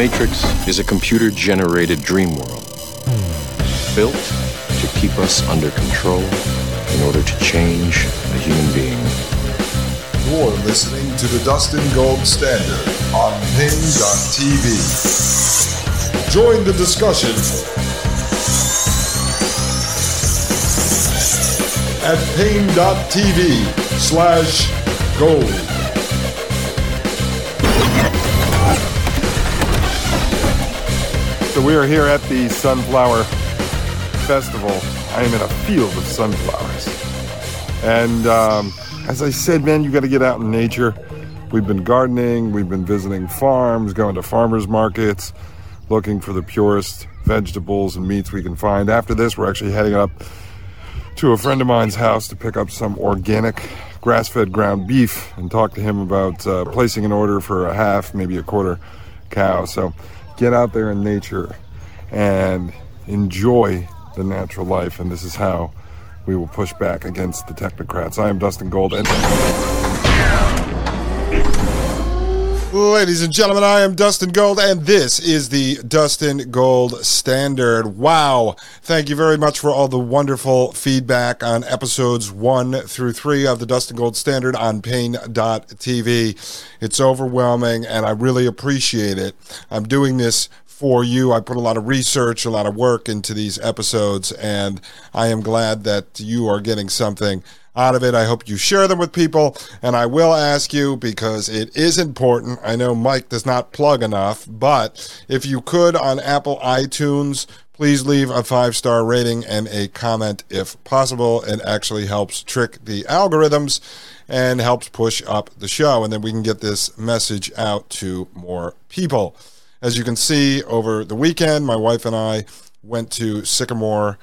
Matrix is a computer-generated dream world built to keep us under control in order to change a human being. You're listening to the Dustin Gold Standard on Paine.tv. Join the discussion at Paine.tv slash gold. So we are here at the Sunflower Festival. I am in a field of sunflowers. And um, as I said, man, you got to get out in nature. We've been gardening, we've been visiting farms, going to farmers markets, looking for the purest vegetables and meats we can find. After this, we're actually heading up to a friend of mine's house to pick up some organic grass fed ground beef and talk to him about uh, placing an order for a half, maybe a quarter cow. So get out there in nature and enjoy the natural life. And this is how we will push back against the technocrats. I am Dustin Gold. And- Ladies and gentlemen, I am Dustin Gold, and this is the Dustin Gold Standard. Wow. Thank you very much for all the wonderful feedback on episodes one through three of the Dustin Gold Standard on Paine.tv. It's overwhelming, and I really appreciate it. I'm doing this for you. I put a lot of research, a lot of work into these episodes, and I am glad that you are getting something out of it. I hope you share them with people. And I will ask you because it is important. I know Mike does not plug enough, but if you could on Apple iTunes, please leave a five star rating and a comment if possible. It actually helps trick the algorithms and helps push up the show. And then we can get this message out to more people. As you can see, over the weekend, my wife and I went to Sycamore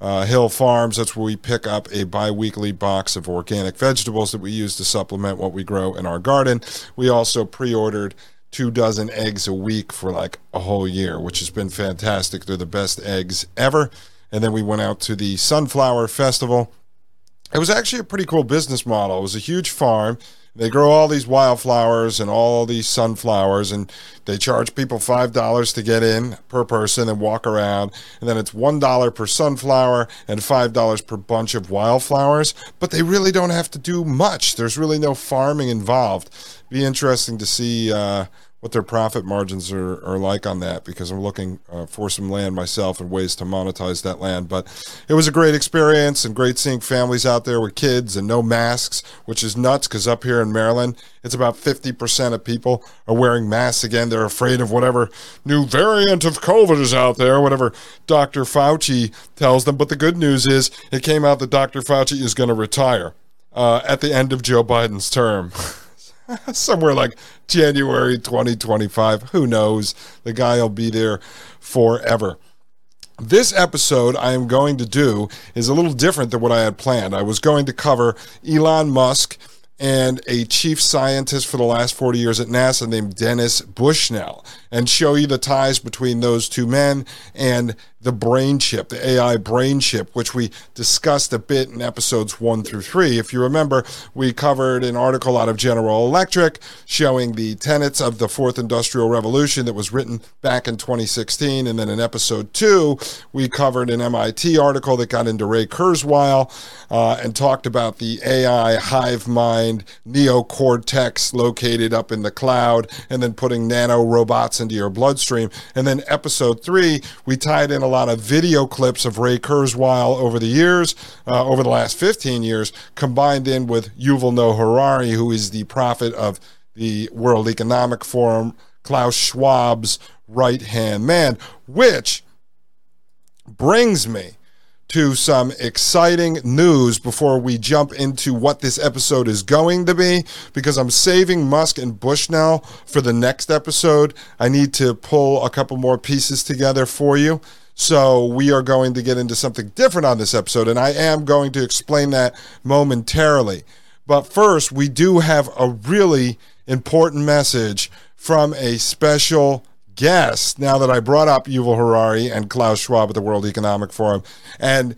uh, Hill Farms. That's where we pick up a bi weekly box of organic vegetables that we use to supplement what we grow in our garden. We also pre ordered two dozen eggs a week for like a whole year, which has been fantastic. They're the best eggs ever. And then we went out to the Sunflower Festival. It was actually a pretty cool business model. It was a huge farm they grow all these wildflowers and all these sunflowers and they charge people five dollars to get in per person and walk around and then it's one dollar per sunflower and five dollars per bunch of wildflowers. But they really don't have to do much. There's really no farming involved. Be interesting to see uh, what their profit margins are, are like on that because I'm looking uh, for some land myself and ways to monetize that land. But it was a great experience and great seeing families out there with kids and no masks, which is nuts because up here in Maryland, it's about 50% of people are wearing masks again. They're afraid of whatever new variant of COVID is out there, whatever Dr. Fauci tells them. But the good news is it came out that Dr. Fauci is going to retire uh, at the end of Joe Biden's term. somewhere like January 2025. Who knows? The guy will be there forever. This episode I am going to do is a little different than what I had planned. I was going to cover Elon Musk and a chief scientist for the last 40 years at NASA named Dennis Bushnell and show you the ties between those two men and the brain chip, the AI brain chip, which we discussed a bit in episodes one through three. If you remember, we covered an article out of General Electric showing the tenets of the fourth industrial revolution that was written back in 2016. And then in episode two, we covered an MIT article that got into Ray Kurzweil uh, and talked about the AI hive mind neocortex located up in the cloud, and then putting nano robots into your bloodstream. And then episode three, we tied in a lot of video clips of Ray Kurzweil over the years, uh, over the last 15 years, combined in with Yuval Noah Harari, who is the prophet of the World Economic Forum, Klaus Schwab's right hand man, which brings me to some exciting news before we jump into what this episode is going to be because I'm saving Musk and Bushnell for the next episode. I need to pull a couple more pieces together for you. So we are going to get into something different on this episode, and I am going to explain that momentarily. But first, we do have a really important message from a special guest now that I brought up Yuval Harari and Klaus Schwab at the World Economic Forum. And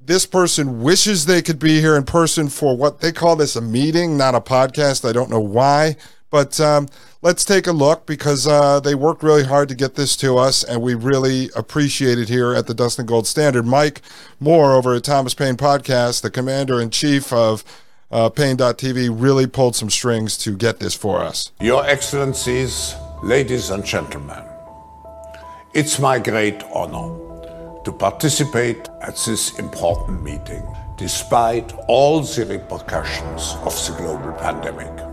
this person wishes they could be here in person for what they call this a meeting, not a podcast. I don't know why. But um, let's take a look because uh, they worked really hard to get this to us, and we really appreciate it here at the Dustin Gold Standard. Mike Moore over at Thomas Paine Podcast, the commander in chief of uh, Paine.tv, really pulled some strings to get this for us. Your Excellencies, ladies and gentlemen, it's my great honor to participate at this important meeting, despite all the repercussions of the global pandemic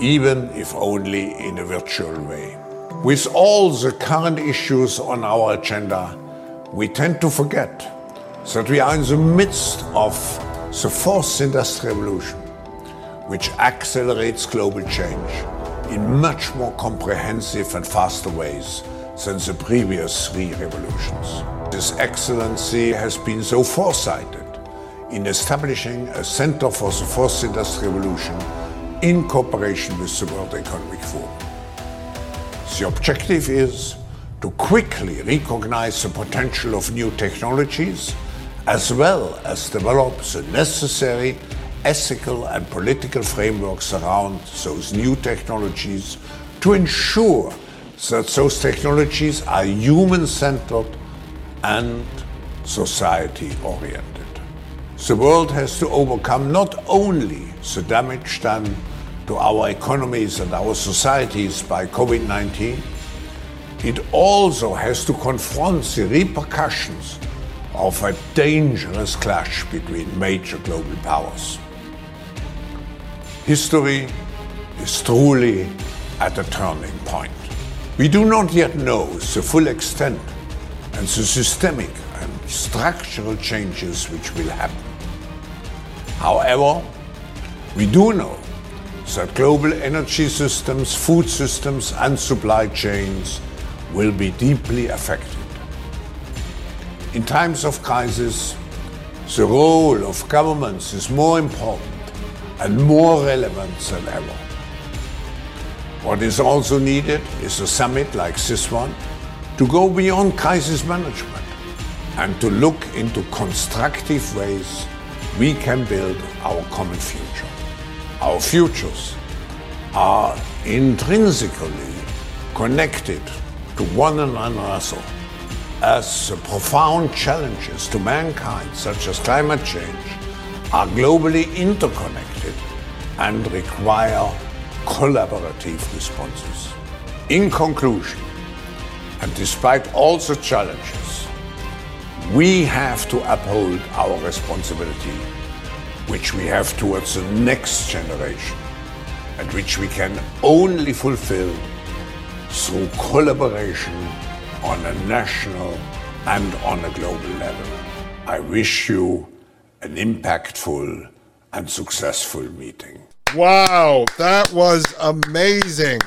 even if only in a virtual way. With all the current issues on our agenda, we tend to forget that we are in the midst of the fourth industrial revolution, which accelerates global change in much more comprehensive and faster ways than the previous three revolutions. This excellency has been so foresighted in establishing a Center for the Fourth Industrial Revolution in cooperation with the World Economic Forum. The objective is to quickly recognize the potential of new technologies as well as develop the necessary ethical and political frameworks around those new technologies to ensure that those technologies are human centered and society oriented. The world has to overcome not only the damage done to our economies and our societies by COVID 19, it also has to confront the repercussions of a dangerous clash between major global powers. History is truly at a turning point. We do not yet know the full extent and the systemic and structural changes which will happen. However, we do know that global energy systems, food systems, and supply chains will be deeply affected. In times of crisis, the role of governments is more important and more relevant than ever. What is also needed is a summit like this one to go beyond crisis management and to look into constructive ways we can build our common future. Our futures are intrinsically connected to one another as profound challenges to mankind, such as climate change, are globally interconnected and require collaborative responses. In conclusion, and despite all the challenges, we have to uphold our responsibility which we have towards the next generation and which we can only fulfill through collaboration on a national and on a global level. I wish you an impactful and successful meeting. Wow, that was amazing.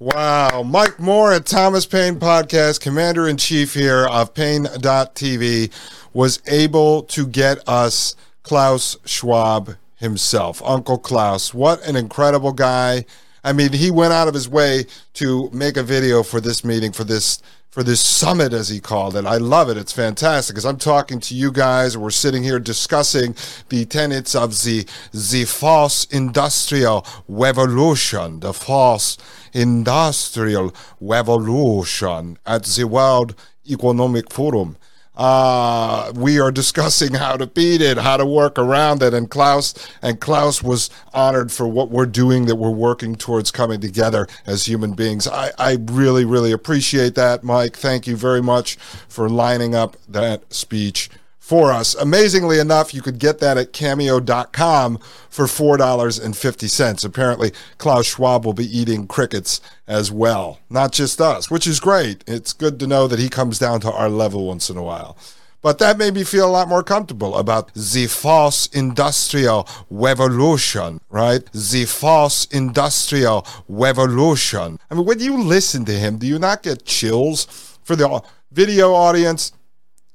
Wow. Mike Moore at Thomas Paine Podcast, Commander in Chief here of Paine.tv, was able to get us Klaus Schwab himself, Uncle Klaus. What an incredible guy. I mean, he went out of his way to make a video for this meeting, for this for this summit, as he called it. I love it. It's fantastic because I'm talking to you guys. We're sitting here discussing the tenets of the the false industrial revolution, the false industrial revolution at the World Economic Forum. Uh, we are discussing how to beat it, how to work around it, and Klaus and Klaus was honored for what we're doing, that we're working towards coming together as human beings. I, I really, really appreciate that, Mike. Thank you very much for lining up that speech for us. Amazingly enough, you could get that at cameo.com for $4.50. Apparently, Klaus Schwab will be eating crickets as well, not just us, which is great. It's good to know that he comes down to our level once in a while. But that made me feel a lot more comfortable about the false industrial revolution, right? The false industrial revolution. I mean, when you listen to him, do you not get chills? For the video audience,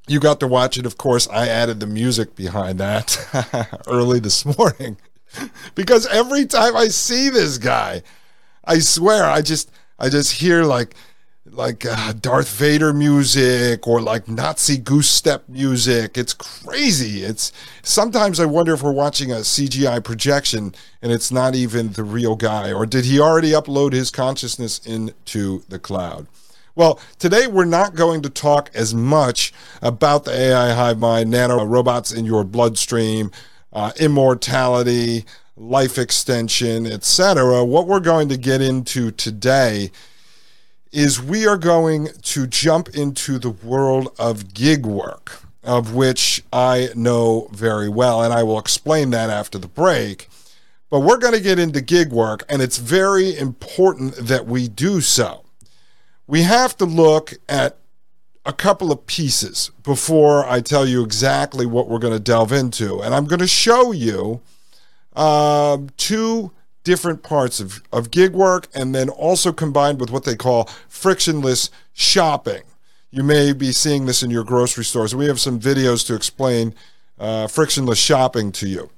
you got to watch it, of course. I added the music behind that early this morning because every time I see this guy, I swear I just I just hear like like uh, Darth Vader music or like Nazi goose step music. It's crazy. It's sometimes I wonder if we're watching a CGI projection and it's not even the real guy or did he already upload his consciousness into the cloud? Well, today we're not going to talk as much about the AI hive mind, nano robots in your bloodstream, uh, immortality, life extension, etc. What we're going to get into today is we are going to jump into the world of gig work, of which I know very well, and I will explain that after the break. But we're going to get into gig work, and it's very important that we do so we have to look at a couple of pieces before I tell you exactly what we're going to delve into. And I'm going to show you uh, two different parts of, of gig work and then also combined with what they call frictionless shopping. You may be seeing this in your grocery stores. We have some videos to explain uh, frictionless shopping to you.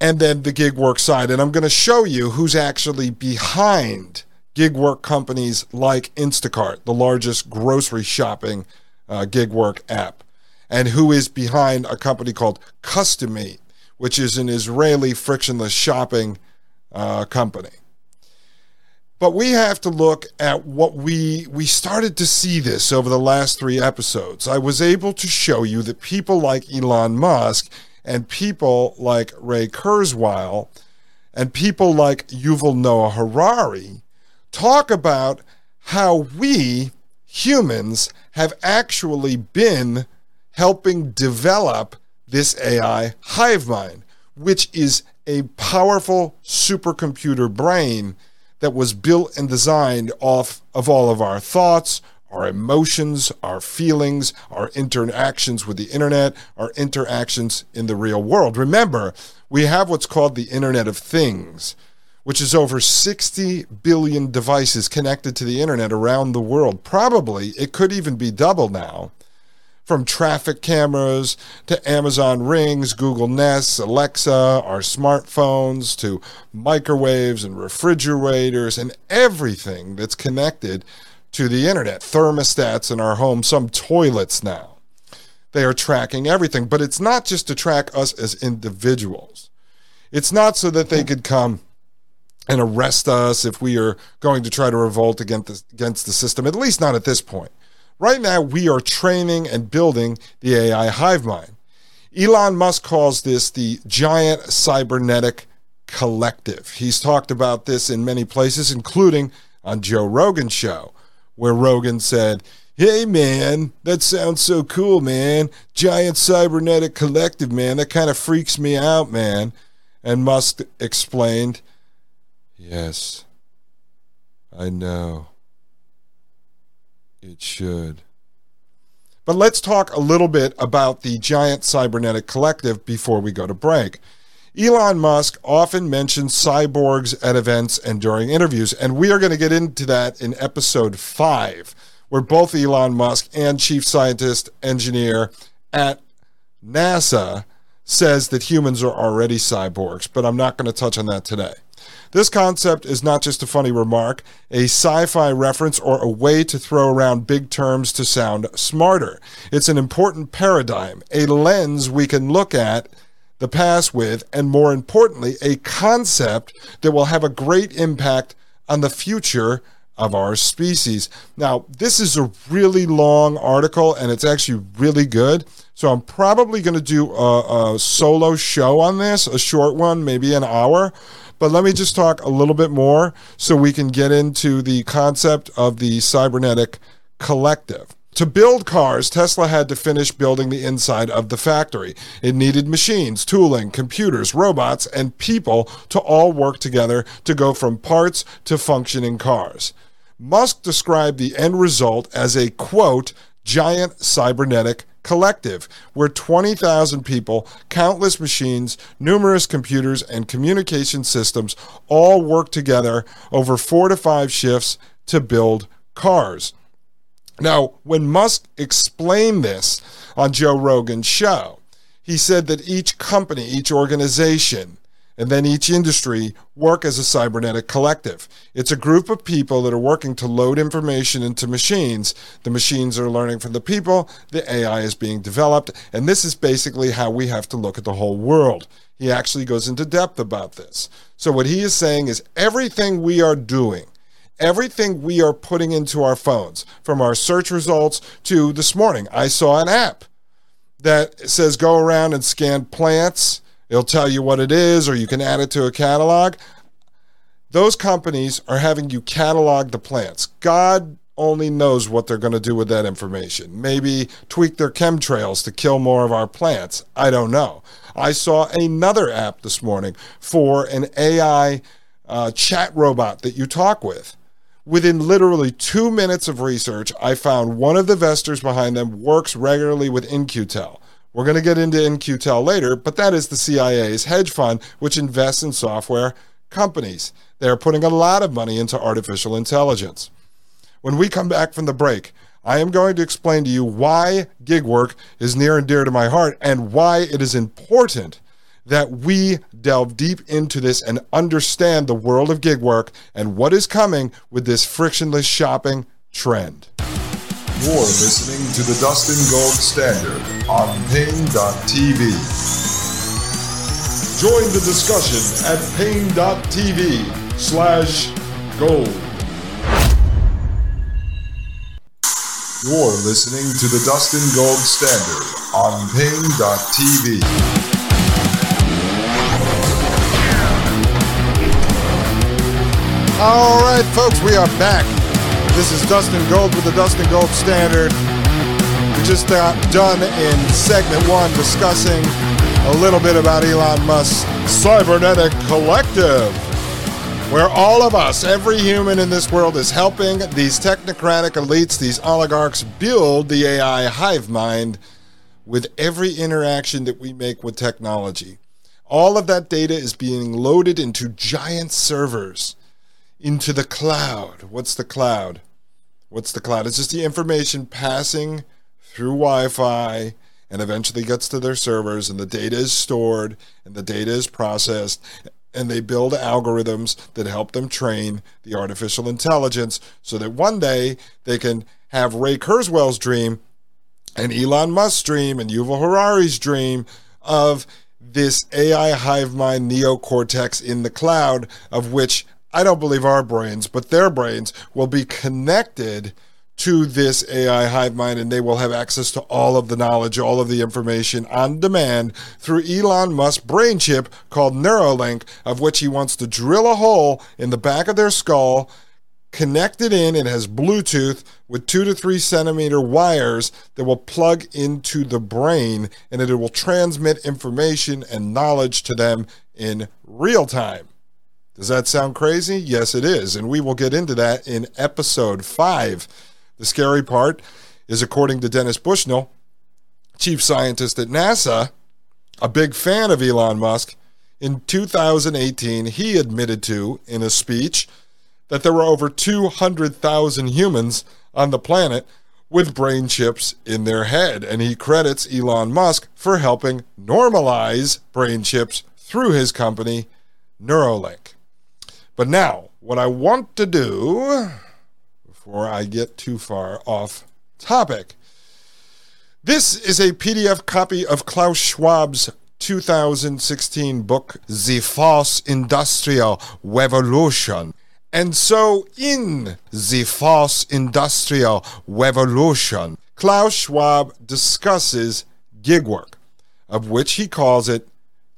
And then the gig work side. And I'm going to show you who's actually behind gig work companies like Instacart, the largest grocery shopping uh, gig work app, and who is behind a company called Cust2Mate, which is an Israeli frictionless shopping uh, company. But we have to look at what we we started to see this over the last three episodes. I was able to show you that people like Elon Musk and people like Ray Kurzweil and people like Yuval Noah Harari talk about how we humans have actually been helping develop this AI hive mind, which is a powerful supercomputer brain that was built and designed off of all of our thoughts, our emotions, our feelings, our interactions with the internet, our interactions in the real world. Remember, we have what's called the Internet of Things which is over 60 billion devices connected to the internet around the world. Probably it could even be double now. From traffic cameras to Amazon Rings, Google Nest, Alexa, our smartphones to microwaves and refrigerators and everything that's connected to the internet. Thermostats in our home, some toilets now. They are tracking everything, but it's not just to track us as individuals. It's not so that they could come and arrest us if we are going to try to revolt against the, against the system, at least not at this point. Right now, we are training and building the AI hive mind. Elon Musk calls this the giant cybernetic collective. He's talked about this in many places, including on Joe Rogan's show, where Rogan said, Hey man, that sounds so cool, man. Giant cybernetic collective, man. That kind of freaks me out, man. And Musk explained, Yes, I know. It should. But let's talk a little bit about the giant cybernetic collective before we go to break. Elon Musk often mentions cyborgs at events and during interviews, and we are going to get into that in episode five, where both Elon Musk and chief scientist engineer at NASA says that humans are already cyborgs, but I'm not going to touch on that today. This concept is not just a funny remark, a sci fi reference, or a way to throw around big terms to sound smarter. It's an important paradigm, a lens we can look at the past with, and more importantly, a concept that will have a great impact on the future of our species. Now, this is a really long article and it's actually really good. So I'm probably going to do a, a, solo show on this, a short one, maybe an hour. But let me just talk a little bit more so we can get into the concept of the cybernetic collective. To build cars, Tesla had to finish building the inside of the factory. It needed machines, tooling, computers, robots, and people to all work together to go from parts to functioning cars. Musk described the end result as a quote, giant cybernetic collective, where 20,000 people, countless machines, numerous computers, and communication systems all work together over four to five shifts to build cars. Now, when Musk explained this on Joe Rogan's show, he said that each company, each organization, and then each industry work as a cybernetic collective. It's a group of people that are working to load information into machines. The machines are learning from the people, the AI is being developed, and this is basically how we have to look at the whole world. He actually goes into depth about this. So, what he is saying is everything we are doing, everything we are putting into our phones, from our search results to this morning, I saw an app that says go around and scan plants It'll tell you what it is, or you can add it to a catalog. Those companies are having you catalog the plants. God only knows what they're going to do with that information. Maybe tweak their chemtrails to kill more of our plants. I don't know. I saw another app this morning for an AI uh, chat robot that you talk with. Within literally two minutes of research, I found one of the investors behind them works regularly with In-Q-Tel. We're going to get into In-Q-Tel later, but that is the CIA's hedge fund, which invests in software companies. They are putting a lot of money into artificial intelligence. When we come back from the break, I am going to explain to you why gig work is near and dear to my heart and why it is important that we delve deep into this and understand the world of gig work and what is coming with this frictionless shopping trend. You're listening to the Dustin Gold Standard on Paine.tv. Join the discussion at Paine.tv slash gold. You're listening to the Dustin Gold Standard on Paine.tv. All right, folks, we are back. This is Dustin Gold with the Dustin Gold Standard. We just got done in segment one discussing a little bit about Elon Musk's cybernetic collective, where all of us, every human in this world, is helping these technocratic elites, these oligarchs, build the AI hive mind with every interaction that we make with technology. All of that data is being loaded into giant servers, into the cloud. What's the cloud? What's the cloud? It's just the information passing through Wi Fi and eventually gets to their servers, and the data is stored and the data is processed. And they build algorithms that help them train the artificial intelligence so that one day they can have Ray Kurzweil's dream and Elon Musk's dream and Yuval Harari's dream of this AI hive mind neocortex in the cloud, of which I don't believe our brains, but their brains will be connected to this AI hive mind and they will have access to all of the knowledge, all of the information on demand through Elon Musk's brain chip called Neuralink, of which he wants to drill a hole in the back of their skull, connect it in. It has Bluetooth with two to three centimeter wires that will plug into the brain and it will transmit information and knowledge to them in real time. Does that sound crazy? Yes, it is. And we will get into that in episode five. The scary part is, according to Dennis Bushnell, chief scientist at NASA, a big fan of Elon Musk, in 2018, he admitted to, in a speech, that there were over 200,000 humans on the planet with brain chips in their head. And he credits Elon Musk for helping normalize brain chips through his company, Neuralink. But now, what I want to do before I get too far off topic. This is a PDF copy of Klaus Schwab's 2016 book, The Fourth Industrial Revolution. And so, in the false industrial revolution, Klaus Schwab discusses gig work, of which he calls it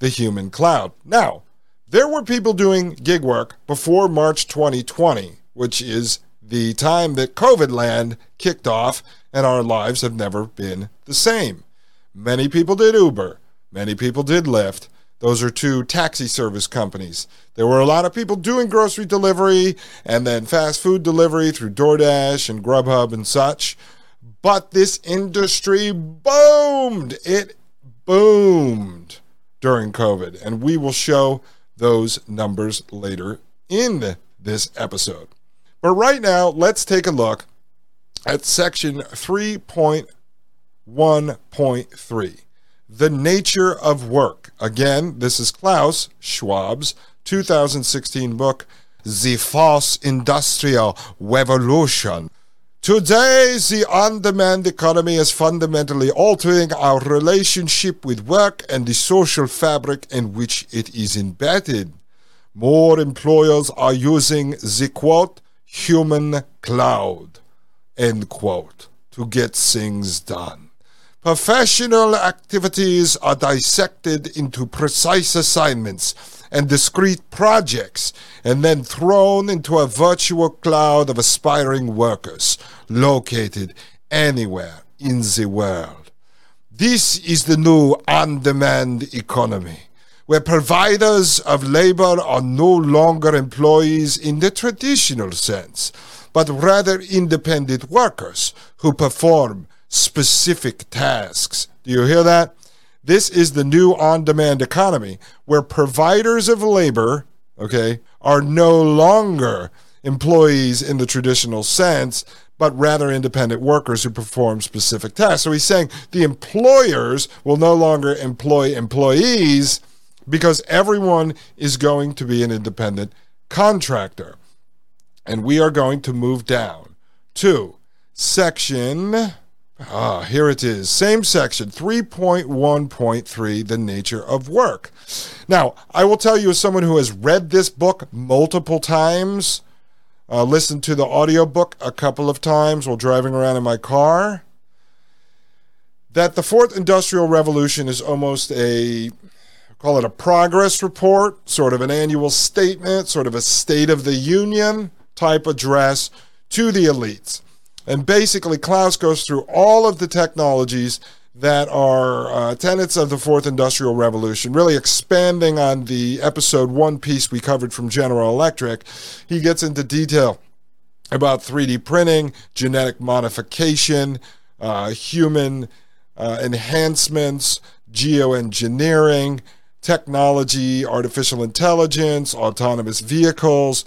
the human cloud. Now, there were people doing gig work before March 2020, which is the time that COVID land kicked off, and our lives have never been the same. Many people did Uber, many people did Lyft. Those are two taxi service companies. There were a lot of people doing grocery delivery and then fast food delivery through DoorDash and Grubhub and such. But this industry boomed. It boomed during COVID. And we will show those numbers later in this episode. But right now, let's take a look at section 3.1.3 The Nature of Work. Again, this is Klaus Schwab's 2016 book, The False Industrial Revolution. Today, the on demand economy is fundamentally altering our relationship with work and the social fabric in which it is embedded. More employers are using the quote, human cloud, end quote, to get things done. Professional activities are dissected into precise assignments and discrete projects and then thrown into a virtual cloud of aspiring workers located anywhere in the world. This is the new on demand economy, where providers of labor are no longer employees in the traditional sense, but rather independent workers who perform specific tasks. Do you hear that? This is the new on demand economy where providers of labor, okay, are no longer employees in the traditional sense, but rather independent workers who perform specific tasks. So he's saying the employers will no longer employ employees because everyone is going to be an independent contractor. And we are going to move down to section Ah, here it is. Same section, 3.1.3, the nature of work. Now, I will tell you, as someone who has read this book multiple times, uh, listened to the audiobook a couple of times while driving around in my car, that the fourth industrial revolution is almost a call it a progress report, sort of an annual statement, sort of a state of the union type address to the elites. And basically, Klaus goes through all of the technologies that are uh, tenets of the fourth industrial revolution, really expanding on the episode one piece we covered from General Electric. He gets into detail about 3D printing, genetic modification, uh, human uh, enhancements, geoengineering, technology, artificial intelligence, autonomous vehicles,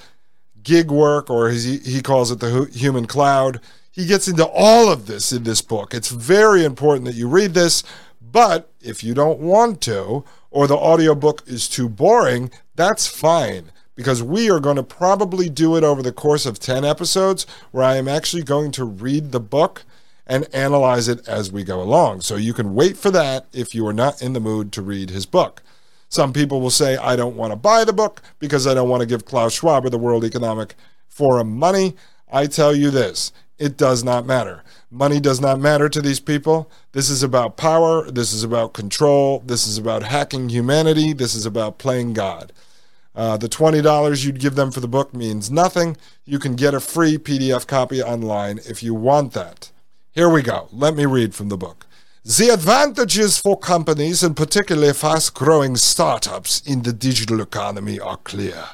gig work, or he, he calls it the human cloud he gets into all of this in this book. It's very important that you read this, but if you don't want to, or the audiobook is too boring, that's fine because we are going to probably do it over the course of 10 episodes where I am actually going to read the book and analyze it as we go along. So you can wait for that if you are not in the mood to read his book. Some people will say, I don't want to buy the book because I don't want to give Klaus Schwab or the World Economic Forum money. I tell you this it does not matter. Money does not matter to these people. This is about power. This is about control. This is about hacking humanity. This is about playing God. Uh, the $20 you'd give them for the book means nothing. You can get a free PDF copy online if you want that. Here we go. Let me read from the book. The advantages for companies, and particularly fast growing startups in the digital economy, are clear.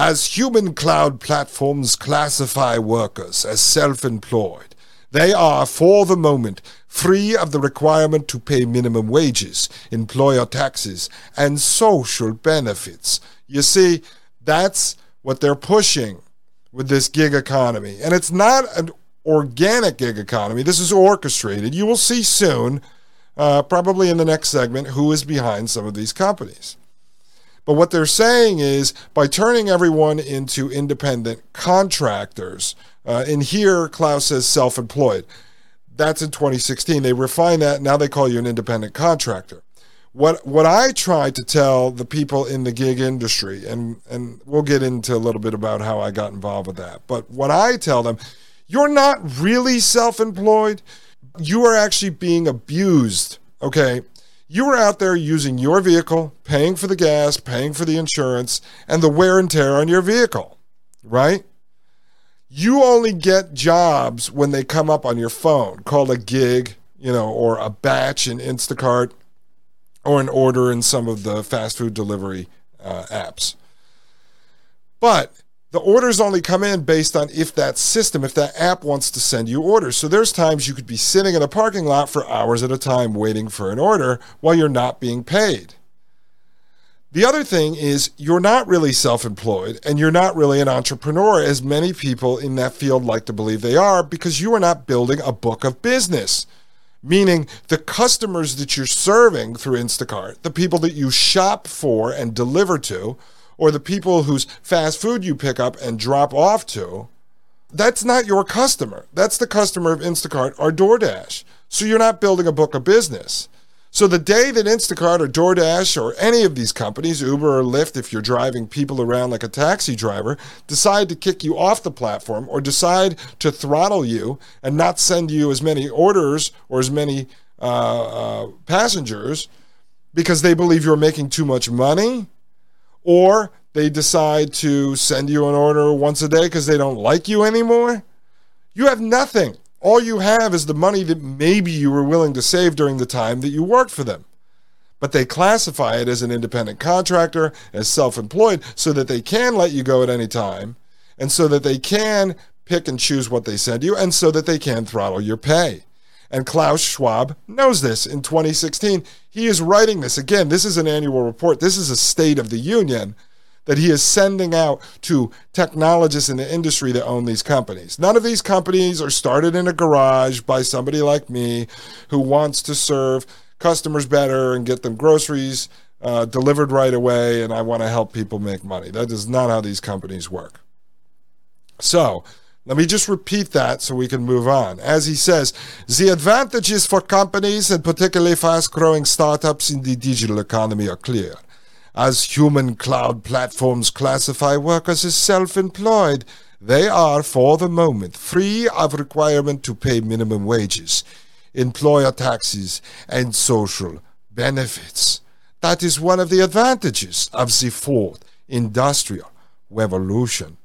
As human cloud platforms classify workers as self employed, they are, for the moment, free of the requirement to pay minimum wages, employer taxes, and social benefits. You see, that's what they're pushing with this gig economy. And it's not an organic gig economy, this is orchestrated. You will see soon, uh, probably in the next segment, who is behind some of these companies. But what they're saying is by turning everyone into independent contractors, uh, and here Klaus says self employed. That's in 2016. They refined that. Now they call you an independent contractor. what what I try to tell the people in the gig industry, and and we'll get into a little bit about how I got involved with that. But what I tell them, you're not really self-employed. You are actually being abused. Okay. You are out there using your vehicle, paying for the gas, paying for the insurance, and the wear and tear on your vehicle, right? You only get jobs when they come up on your phone, called a gig, you know, or a batch in Instacart or an order in some of the fast food delivery uh, apps. But the orders only come in based on if that system, if that app wants to send you orders. So there's times you could be sitting in a parking lot for hours at a time waiting for an order while you're not being paid. The other thing is you're not really self employed and you're not really an entrepreneur, as many people in that field like to believe they are, because you are not building a book of business meaning the customers that you're serving through Instacart, the people that you shop for and deliver to, or the people whose fast food you pick up and drop off to, that's not your customer. That's the customer of Instacart or DoorDash. So you're not building a book of business. So the day that Instacart or DoorDash or any of these companies, Uber or Lyft, if you're driving people around like a taxi driver, decide to kick you off the platform or decide to throttle you and not send you as many orders or as many uh, uh, passengers because they believe you're making too much money, or they decide to send you an order once a day because they don't like you anymore, you have nothing. All you have is the money that maybe you were willing to save during the time that you worked for them. But they classify it as an independent contractor, as self employed, so that they can let you go at any time, and so that they can pick and choose what they send you, and so that they can throttle your pay. And Klaus Schwab knows this in 2016. He is writing this. Again, this is an annual report. This is a State of the Union that he is sending out to technologists in the industry that own these companies. None of these companies are started in a garage by somebody like me who wants to serve customers better and get them groceries uh, delivered right away, and I want to help people make money. That is not how these companies work. So, let me just repeat that so we can move on. As he says, the advantages for companies and particularly fast growing startups in the digital economy are clear. As human cloud platforms classify workers as self employed, they are, for the moment, free of requirement to pay minimum wages, employer taxes, and social benefits. That is one of the advantages of the fourth industrial revolution.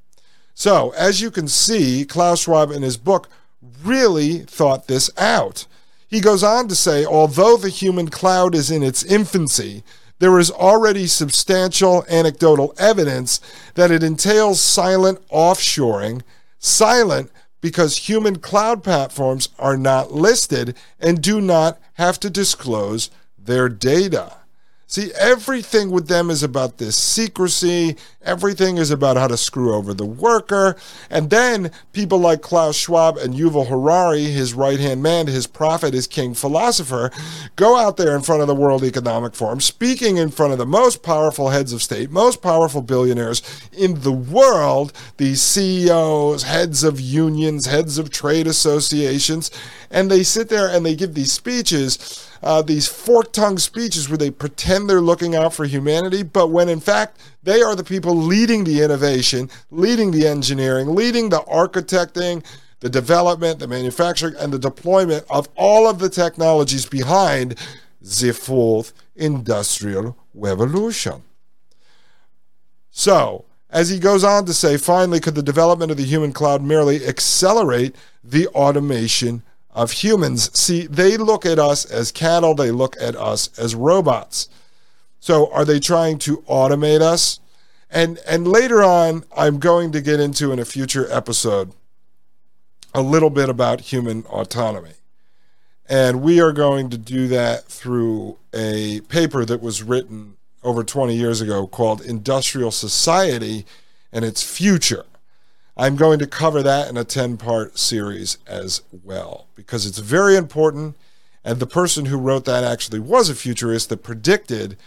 So, as you can see, Klaus Schwab in his book really thought this out. He goes on to say, although the human cloud is in its infancy, there is already substantial anecdotal evidence that it entails silent offshoring, silent because human cloud platforms are not listed and do not have to disclose their data. See, everything with them is about this secrecy. Everything is about how to screw over the worker. And then people like Klaus Schwab and Yuval Harari, his right hand man, his prophet, his king philosopher, go out there in front of the World Economic Forum, speaking in front of the most powerful heads of state, most powerful billionaires in the world, these CEOs, heads of unions, heads of trade associations. And they sit there and they give these speeches uh, these fork tongued speeches where they pretend they're looking out for humanity, but when in fact they are the people leading the innovation, leading the engineering, leading the architecting, the development, the manufacturing, and the deployment of all of the technologies behind the fourth industrial revolution. So, as he goes on to say, finally, could the development of the human cloud merely accelerate the automation of humans. See, they look at us as cattle, they look at us as robots. So are they trying to automate us? And and later on, I'm going to get into in a future episode a little bit about human autonomy. And we are going to do that through a paper that was written over 20 years ago called Industrial Society and Its Future. I'm going to cover that in a 10 part series as well because it's very important. And the person who wrote that actually was a futurist that predicted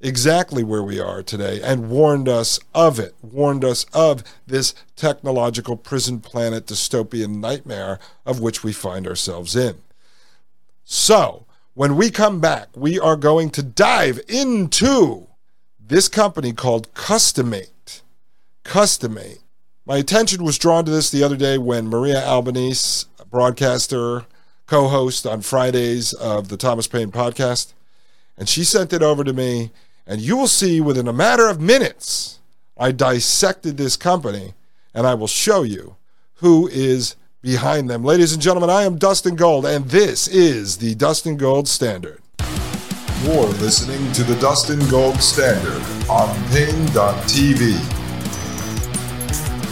exactly where we are today and warned us of it, warned us of this technological prison planet dystopian nightmare of which we find ourselves in. So, When we come back, we are going to dive into this company called Cust2Mate. Cust2Mate. My attention was drawn to this the other day when Maria Albanese, broadcaster, co host on Fridays of the Thomas Paine podcast, and she sent it over to me. And you will see within a matter of minutes, I dissected this company and I will show you who is behind them. Ladies and gentlemen, I am Dustin Gold, and this is the Dustin Gold Standard. You're listening to the Dustin Gold Standard on Paine.tv.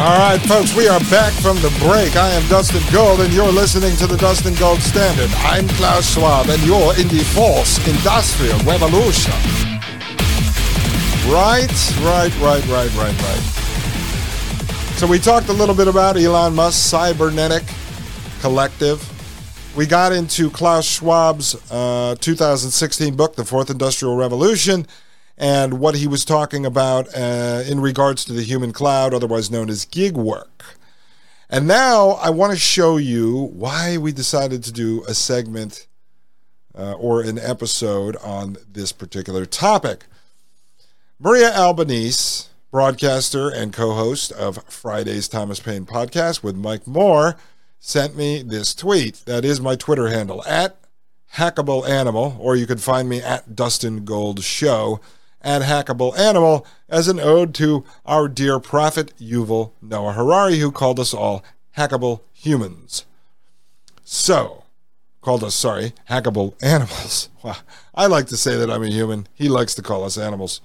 All right, folks, we are back from the break. I am Dustin Gold, and you're listening to the Dustin Gold Standard. I'm Klaus Schwab, and you're in the fourth industrial revolution. Right, right, right, right, right, right. So we talked a little bit about Elon Musk's cybernetic collective. We got into Klaus Schwab's uh, 2016 book, The Fourth Industrial Revolution and what he was talking about uh, in regards to the human cloud, otherwise known as gig work. And now I want to show you why we decided to do a segment uh, or an episode on this particular topic. Maria Albanese, broadcaster and co host of Friday's Thomas Paine podcast with Mike Moore, sent me this tweet. That is my Twitter handle at Hackable Animal, or you can find me at Dustin Gold Show and Hackable Animal as an ode to our dear prophet Yuval Noah Harari, who called us all hackable humans. So, called us, sorry, hackable animals. Wow. I like to say that I'm a human. He likes to call us animals.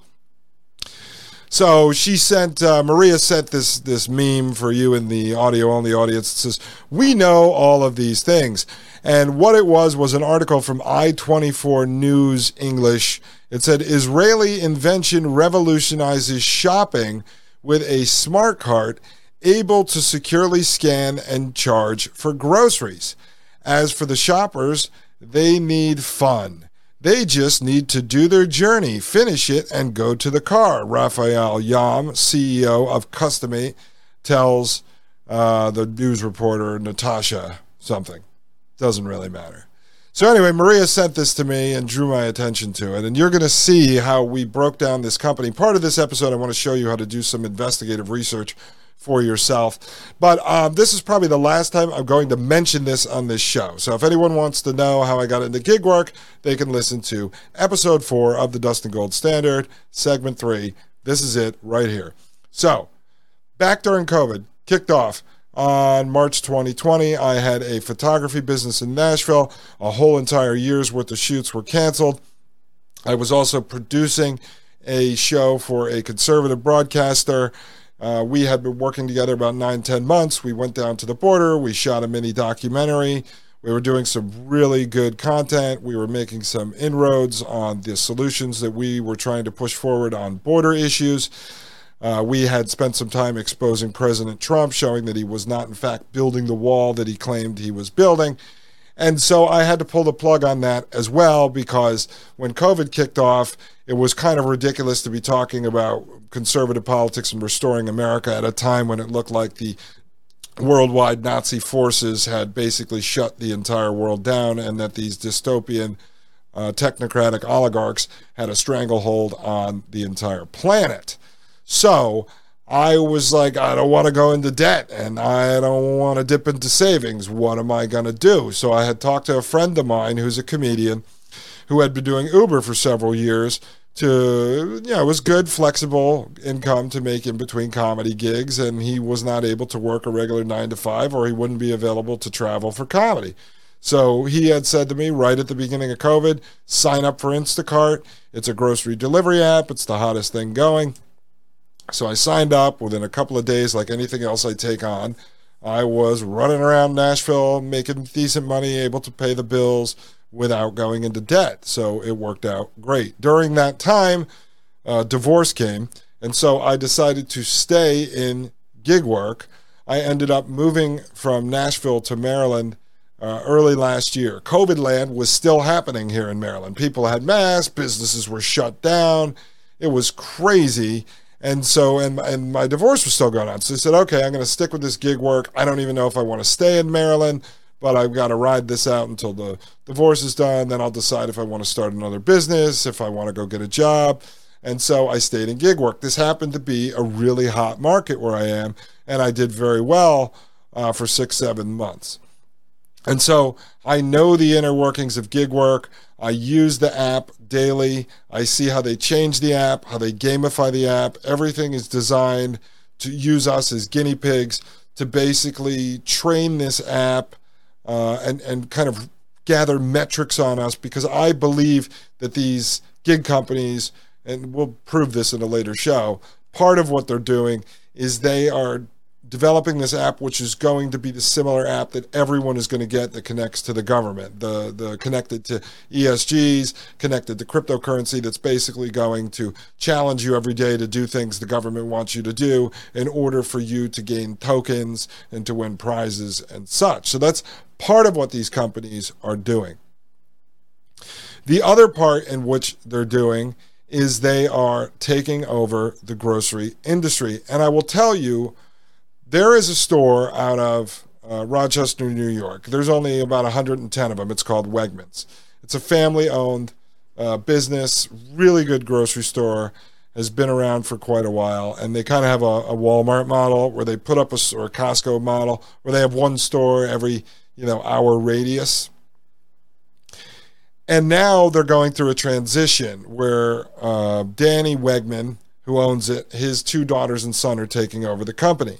So she sent uh, Maria sent this this meme for you in the audio only audience. It says, "We know all of these things," and what it was was an article from I24 News English it said Israeli invention revolutionizes shopping with a smart cart able to securely scan and charge for groceries. As for the shoppers, they need fun. They just need to do their journey, finish it, and go to the car. Raphael Yam, CEO of Cust2Mate, tells uh, the news reporter Natasha something. Doesn't really matter. So anyway, Maria sent this to me and drew my attention to it, and you're going to see how we broke down this company. Part of this episode, I want to show you how to do some investigative research for yourself. But um, this is probably the last time I'm going to mention this on this show. So if anyone wants to know how I got into gig work, they can listen to episode four of the Dustin Gold Standard, segment three. This is it right here. So back during COVID, kicked off on March 2020. I had a photography business in Nashville. A whole entire year's worth of shoots were canceled. I was also producing a show for a conservative broadcaster. Uh, we had been working together about nine, ten months. We went down to the border. We shot a mini documentary. We were doing some really good content. We were making some inroads on the solutions that we were trying to push forward on border issues. Uh, we had spent some time exposing President Trump, showing that he was not, in fact, building the wall that he claimed he was building. And so I had to pull the plug on that as well because when COVID kicked off, it was kind of ridiculous to be talking about conservative politics and restoring America at a time when it looked like the worldwide Nazi forces had basically shut the entire world down and that these dystopian uh, technocratic oligarchs had a stranglehold on the entire planet. So I was like, I don't want to go into debt and I don't want to dip into savings. What am I going to do? So I had talked to a friend of mine who's a comedian who had been doing Uber for several years to, know, it was good, flexible income to make in between comedy gigs. And he was not able to work a regular nine to five or he wouldn't be available to travel for comedy. So he had said to me right at the beginning of COVID, sign up for Instacart. It's a grocery delivery app. It's the hottest thing going. So I signed up within a couple of days, like anything else I take on. I was running around Nashville, making decent money, able to pay the bills. without going into debt. So it worked out great. During that time, uh, divorce came. And so I decided to stay in gig work. I ended up moving from Nashville to Maryland uh, early last year. COVID land was still happening here in Maryland. People had masks, businesses were shut down. It was crazy. And so, and, and my divorce was still going on. So I said, okay, I'm going to stick with this gig work. I don't even know if I want to stay in Maryland, but I've got to ride this out until the divorce is done. Then I'll decide if I want to start another business, if I want to go get a job. And so I stayed in gig work. This happened to be a really hot market where I am, and I did very well uh, for six, seven months. And so I know the inner workings of gig work. I use the app daily. I see how they change the app, how they gamify the app. Everything is designed to use us as guinea pigs to basically train this app uh, and, and kind of gather metrics on us because I believe that these gig companies, and we'll prove this in a later show, part of what they're doing is they are developing this app, which is going to be the similar app that everyone is going to get that connects to the government, the the connected to ESGs, connected to cryptocurrency. That's basically going to challenge you every day to do things the government wants you to do in order for you to gain tokens and to win prizes and such. So that's part of what these companies are doing. The other part in which they're doing is they are taking over the grocery industry, and I will tell you there is a store out of uh, Rochester, New York. There's only about 110 of them. It's called Wegmans. It's a family owned uh, business, really good grocery store, has been around for quite a while. And they kind of have a, a, Walmart model where they put up a, or a Costco model where they have one store every, you know, hour radius. And now they're going through a transition where uh, Danny Wegman, who owns it, his two daughters and son are taking over the company.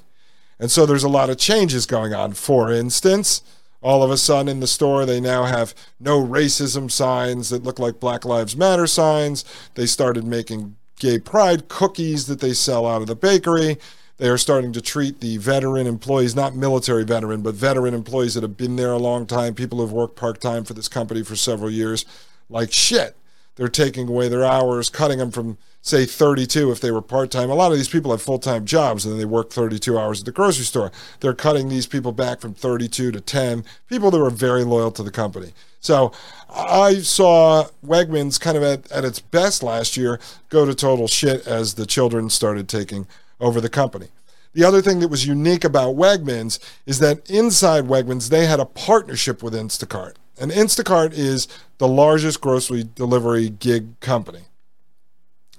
And so there's a lot of changes going on. For instance, all of a sudden in the store, they now have no racism signs that look like Black Lives Matter signs. They started making gay pride cookies that they sell out of the bakery. They are starting to treat the veteran employees, not military veteran, but veteran employees that have been there a long time, people who've worked part time for this company for several years, like shit. They're taking away their hours, cutting them from say 32 if they were part time. A lot of these people have full time jobs and then they work 32 hours at the grocery store. They're cutting these people back from 32 to 10, people that were very loyal to the company. So I saw Wegmans kind of at, at its best last year go to total shit as the children started taking over the company. The other thing that was unique about Wegmans is that inside Wegmans, they had a partnership with Instacart. And Instacart is the largest grocery delivery gig company.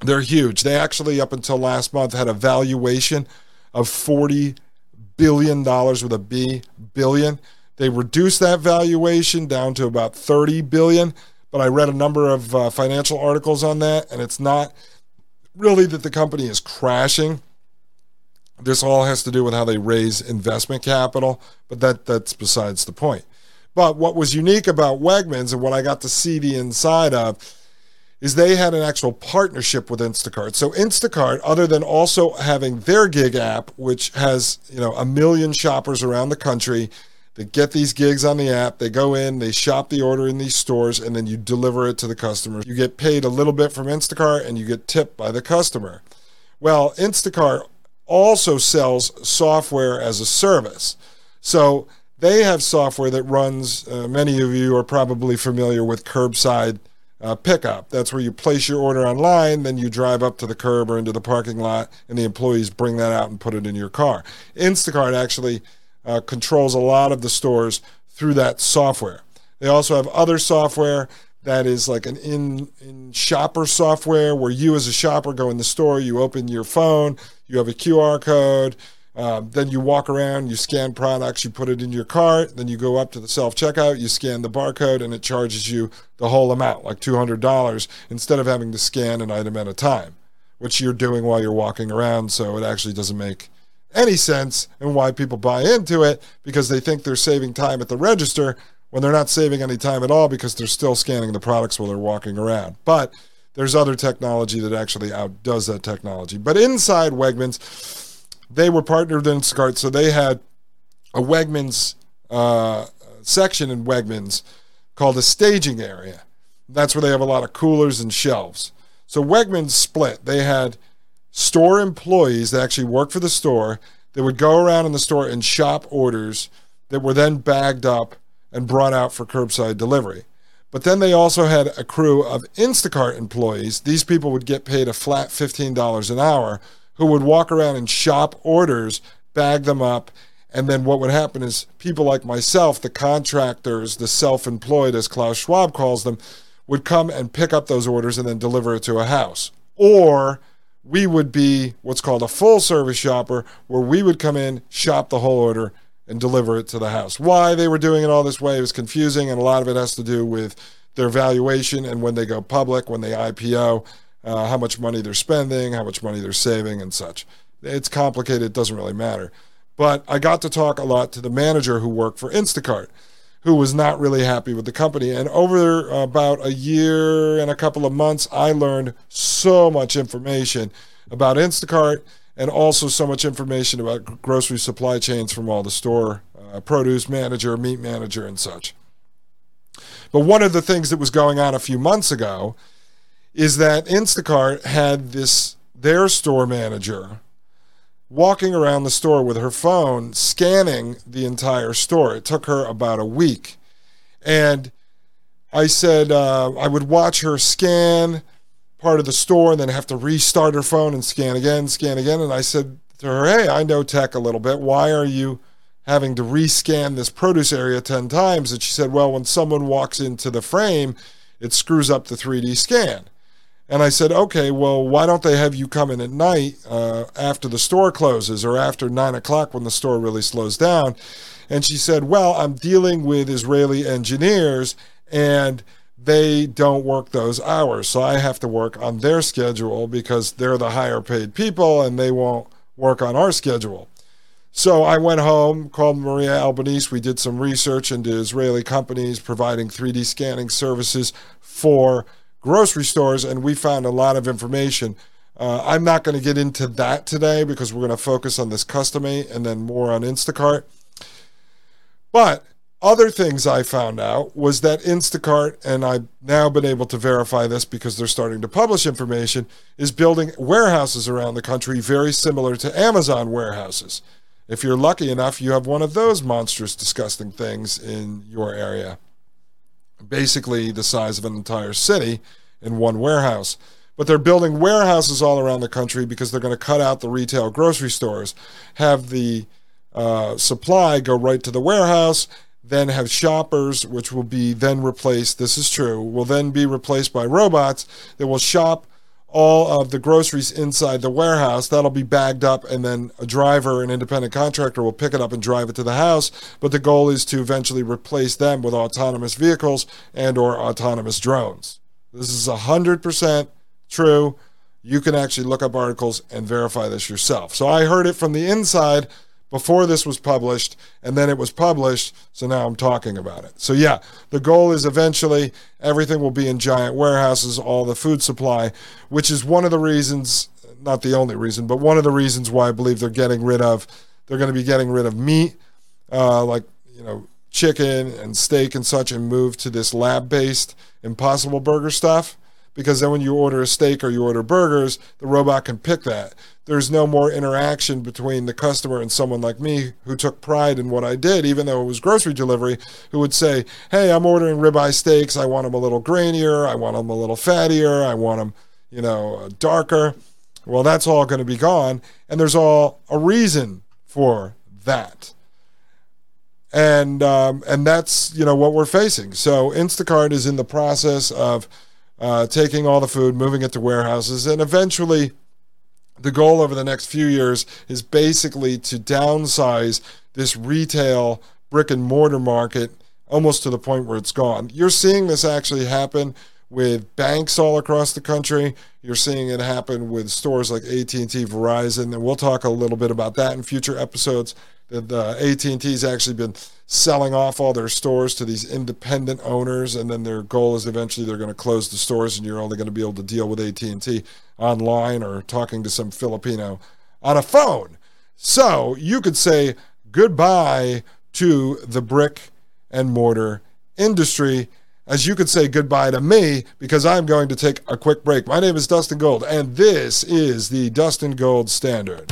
They're huge. They actually, up until last month, had a valuation of $40 billion with a B, billion. They reduced that valuation down to about 30 billion, but I read a number of uh, financial articles on that, and it's not really that the company is crashing. This all has to do with how they raise investment capital, but that that's besides the point. But what was unique about Wegmans and what I got to see the inside of is they had an actual partnership with Instacart. So Instacart, other than also having their gig app, which has you know a million shoppers around the country that get these gigs on the app, they go in, they shop the order in these stores, and then you deliver it to the customer. You get paid a little bit from Instacart, and you get tipped by the customer. Well, Instacart also sells software as a service. So they have software that runs. Uh, many of you are probably familiar with curbside uh, pickup. That's where you place your order online, then you drive up to the curb or into the parking lot, and the employees bring that out and put it in your car. Instacart actually uh, controls a lot of the stores through that software. They also have other software that is like an in, in shopper software where you as a shopper go in the store, you open your phone, you have a QR code, um, then you walk around, you scan products, you put it in your cart, then you go up to the self checkout, you scan the barcode, and it charges you the whole amount, like $200, instead of having to scan an item at a time, which you're doing while you're walking around. So it actually doesn't make any sense and why people buy into it because they think they're saving time at the register when they're not saving any time at all because they're still scanning the products while they're walking around. But there's other technology that actually outdoes that technology. But inside Wegmans, they were partnered in Instacart, so they had a Wegmans uh, section in Wegmans called a staging area. That's where they have a lot of coolers and shelves. So Wegmans split. They had store employees that actually worked for the store that would go around in the store and shop orders that were then bagged up and brought out for curbside delivery. But then they also had a crew of Instacart employees. These people would get paid a flat $15 an hour who would walk around and shop orders, bag them up, and then what would happen is people like myself, the contractors, the self employed, as Klaus Schwab calls them, would come and pick up those orders and then deliver it to a house. Or we would be what's called a full service shopper, where we would come in, shop the whole order, and deliver it to the house. Why they were doing it all this way was confusing, and a lot of it has to do with their valuation and when they go public, when they IPO, uh, how much money they're spending, how much money they're saving, and such. It's complicated, it doesn't really matter. But I got to talk a lot to the manager who worked for Instacart, who was not really happy with the company. And over about a year and a couple of months, I learned so much information about Instacart and also so much information about grocery supply chains from all the store uh, produce manager, meat manager, and such. But one of the things that was going on a few months ago is that Instacart had this their store manager walking around the store with her phone scanning the entire store. It took her about a week. And I said uh, I would watch her scan part of the store and then have to restart her phone and scan again, scan again. And I said to her, Hey, I know tech a little bit. Why are you having to rescan this produce area 10 times? And she said, Well, when someone walks into the frame, it screws up the 3D scan. And I said, okay, well, why don't they have you come in at night uh, after the store closes or after nine o'clock when the store really slows down? And she said, well, I'm dealing with Israeli engineers and they don't work those hours. So I have to work on their schedule because they're the higher paid people and they won't work on our schedule. So I went home, called Maria Albanese. We did some research into Israeli companies providing 3D scanning services for grocery stores, and we found a lot of information. Uh, I'm not going to get into that today because we're going to focus on this Cust2Mate and then more on Instacart. But other things I found out was that Instacart, and I've now been able to verify this because they're starting to publish information, is building warehouses around the country very similar to Amazon warehouses. If you're lucky enough, you have one of those monstrous, disgusting things in your area basically the size of an entire city in one warehouse. But they're building warehouses all around the country because they're going to cut out the retail grocery stores, have the uh, supply go right to the warehouse, then have shoppers, which will be then replaced. This is true, will then be replaced by robots that will shop all of the groceries inside the warehouse. That'll be bagged up, and then a driver, an independent contractor, will pick it up and drive it to the house. But the goal is to eventually replace them with autonomous vehicles and/or autonomous drones. This is hundred percent true. You can actually look up articles and verify this yourself. So I heard it from the inside before this was published, and then it was published, so now I'm talking about it. So, yeah, the goal is eventually everything will be in giant warehouses, all the food supply, which is one of the reasons, not the only reason, but one of the reasons why I believe they're getting rid of, they're going to be getting rid of meat, uh, like, you know, chicken and steak and such, and move to this lab based impossible burger stuff because then when you order a steak or you order burgers, the robot can pick that. There's no more interaction between the customer and someone like me who took pride in what I did, even though it was grocery delivery, who would say, Hey, I'm ordering ribeye steaks. I want them a little grainier. I want them a little fattier. I want them, you know, darker. Well, that's all going to be gone. And there's all a reason for that and um, and that's you know what we're facing. So Instacart is in the process of uh, taking all the food, moving it to warehouses, and eventually the goal over the next few years is basically to downsize this retail brick and mortar market almost to the point where it's gone. You're seeing this actually happen with banks all across the country. You're seeing it happen with stores like AT&T, Verizon, and we'll talk a little bit about that in future episodes. That AT&T's actually been selling off all their stores to these independent owners, and then their goal is eventually they're going to close the stores, and you're only going to be able to deal with AT&T online or talking to some Filipino on a phone. So you could say goodbye to the brick and mortar industry as you could say goodbye to me because I'm going to take a quick break. My name is Dustin Gold, and this is the Dustin Gold Standard.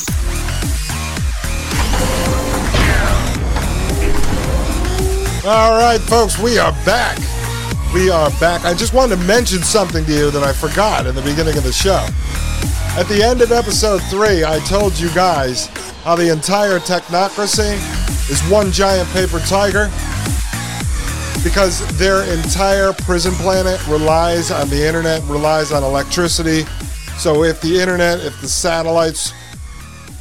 All right, folks, we are back. We are back. I just wanted to mention something to you that I forgot in the beginning of the show. At the end of episode three, I told you guys how the entire technocracy is one giant paper tiger because their entire prison planet relies on the internet, relies on electricity. So if the internet, if the satellites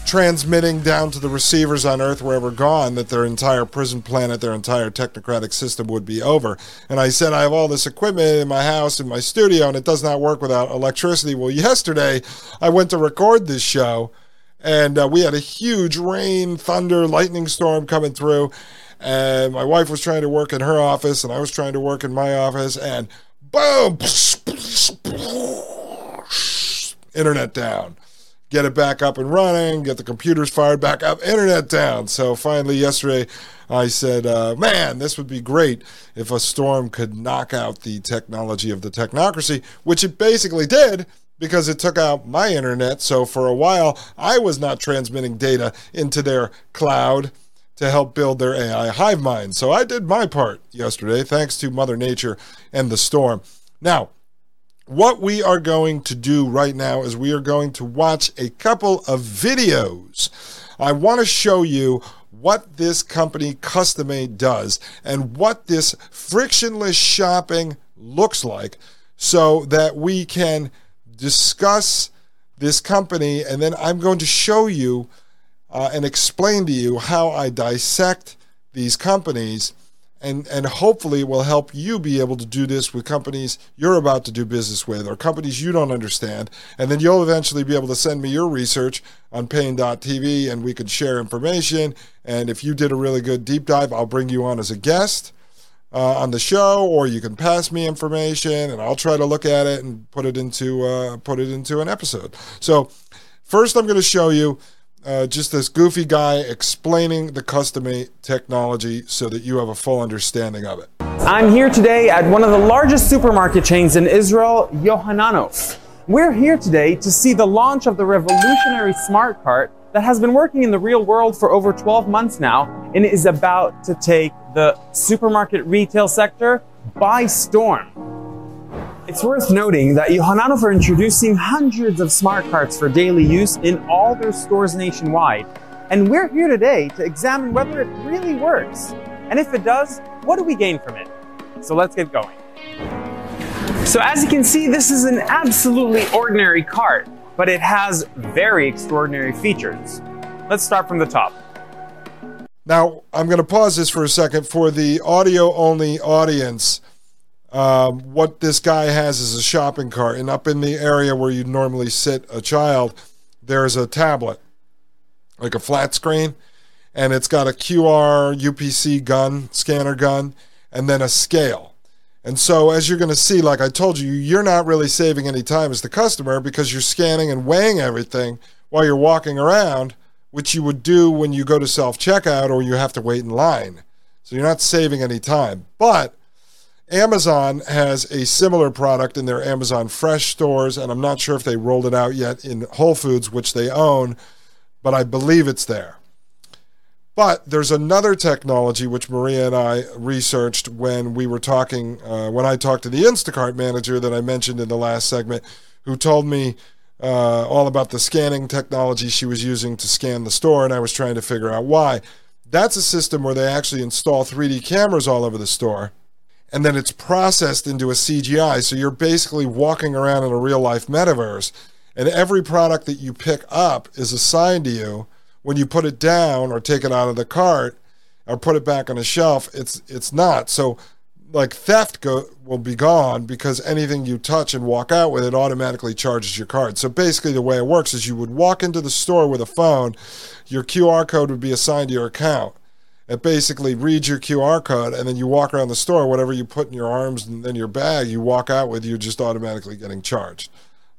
transmitting down to the receivers on Earth were ever gone, that their entire prison planet, their entire technocratic system would be over. And I said, I have all this equipment in my house, in my studio, and it does not work without electricity. Well, yesterday I went to record this show, and uh, we had a huge rain, thunder, lightning storm coming through. And my wife was trying to work in her office, and I was trying to work in my office, and boom, internet down get it back up and running, get the computers fired back up, internet down. So finally, yesterday, I said, uh, man, this would be great if a storm could knock out the technology of the technocracy, which it basically did because it took out my internet. So for a while, I was not transmitting data into their cloud to help build their AI hive mind. So I did my part yesterday, thanks to Mother Nature and the storm. Now, what we are going to do right now is we are going to watch a couple of videos. I want to show you what this company Cust2Mate does and what this frictionless shopping looks like so that we can discuss this company and then I'm going to show you uh, and explain to you how I dissect these companies and and hopefully will help you be able to do this with companies you're about to do business with or companies you don't understand. And then you'll eventually be able to send me your research on Paine.tv and we could share information. And if you did a really good deep dive i'll bring you on as a guest uh, on the show or you can pass me information and i'll try to look at it and put it into uh, put it into an episode. So first i'm going to show you uh, just this goofy guy explaining the Cust2Mate technology so that you have a full understanding of it. I'm here today at one of the largest supermarket chains in Israel, Yohananof. We're here today to see the launch of the revolutionary smart cart that has been working in the real world for over 12 months now and is about to take the supermarket retail sector by storm. It's worth noting that Yohananof are introducing hundreds of smart carts for daily use in all their stores nationwide. And we're here today to examine whether it really works. And if it does, what do we gain from it? So let's get going. So as you can see, this is an absolutely ordinary cart, but it has very extraordinary features. Let's start from the top. Now, I'm going to pause this for a second for the audio only audience um, what this guy has is a shopping cart, and up in the area where you normally sit a child, there's a tablet, like a flat screen, and it's got a QR UPC gun, scanner gun, and then a scale. And so, as you're going to see, like I told you, you're not really saving any time as the customer because you're scanning and weighing everything while you're walking around, which you would do when you go to self checkout or you have to wait in line. So, you're not saving any time. But Amazon has a similar product in their Amazon Fresh stores, and I'm not sure if they rolled it out yet in Whole Foods, which they own, but I believe it's there. But there's another technology which Maria and I researched when we were talking, uh, when I talked to the Instacart manager that I mentioned in the last segment, who told me uh, all about the scanning technology she was using to scan the store, and I was trying to figure out why. That's a system where they actually install 3D cameras all over the store and then it's processed into a CGI. So you're basically walking around in a real life metaverse, and every product that you pick up is assigned to you. When you put it down or take it out of the cart or put it back on a shelf, it's it's not. So like theft go will be gone because anything you touch and walk out with it automatically charges your card. So basically the way it works is you would walk into the store with a phone, your QR code would be assigned to your account. It basically reads your QR code and then you walk around the store, whatever you put in your arms and then your bag, you walk out with, you're just automatically getting charged.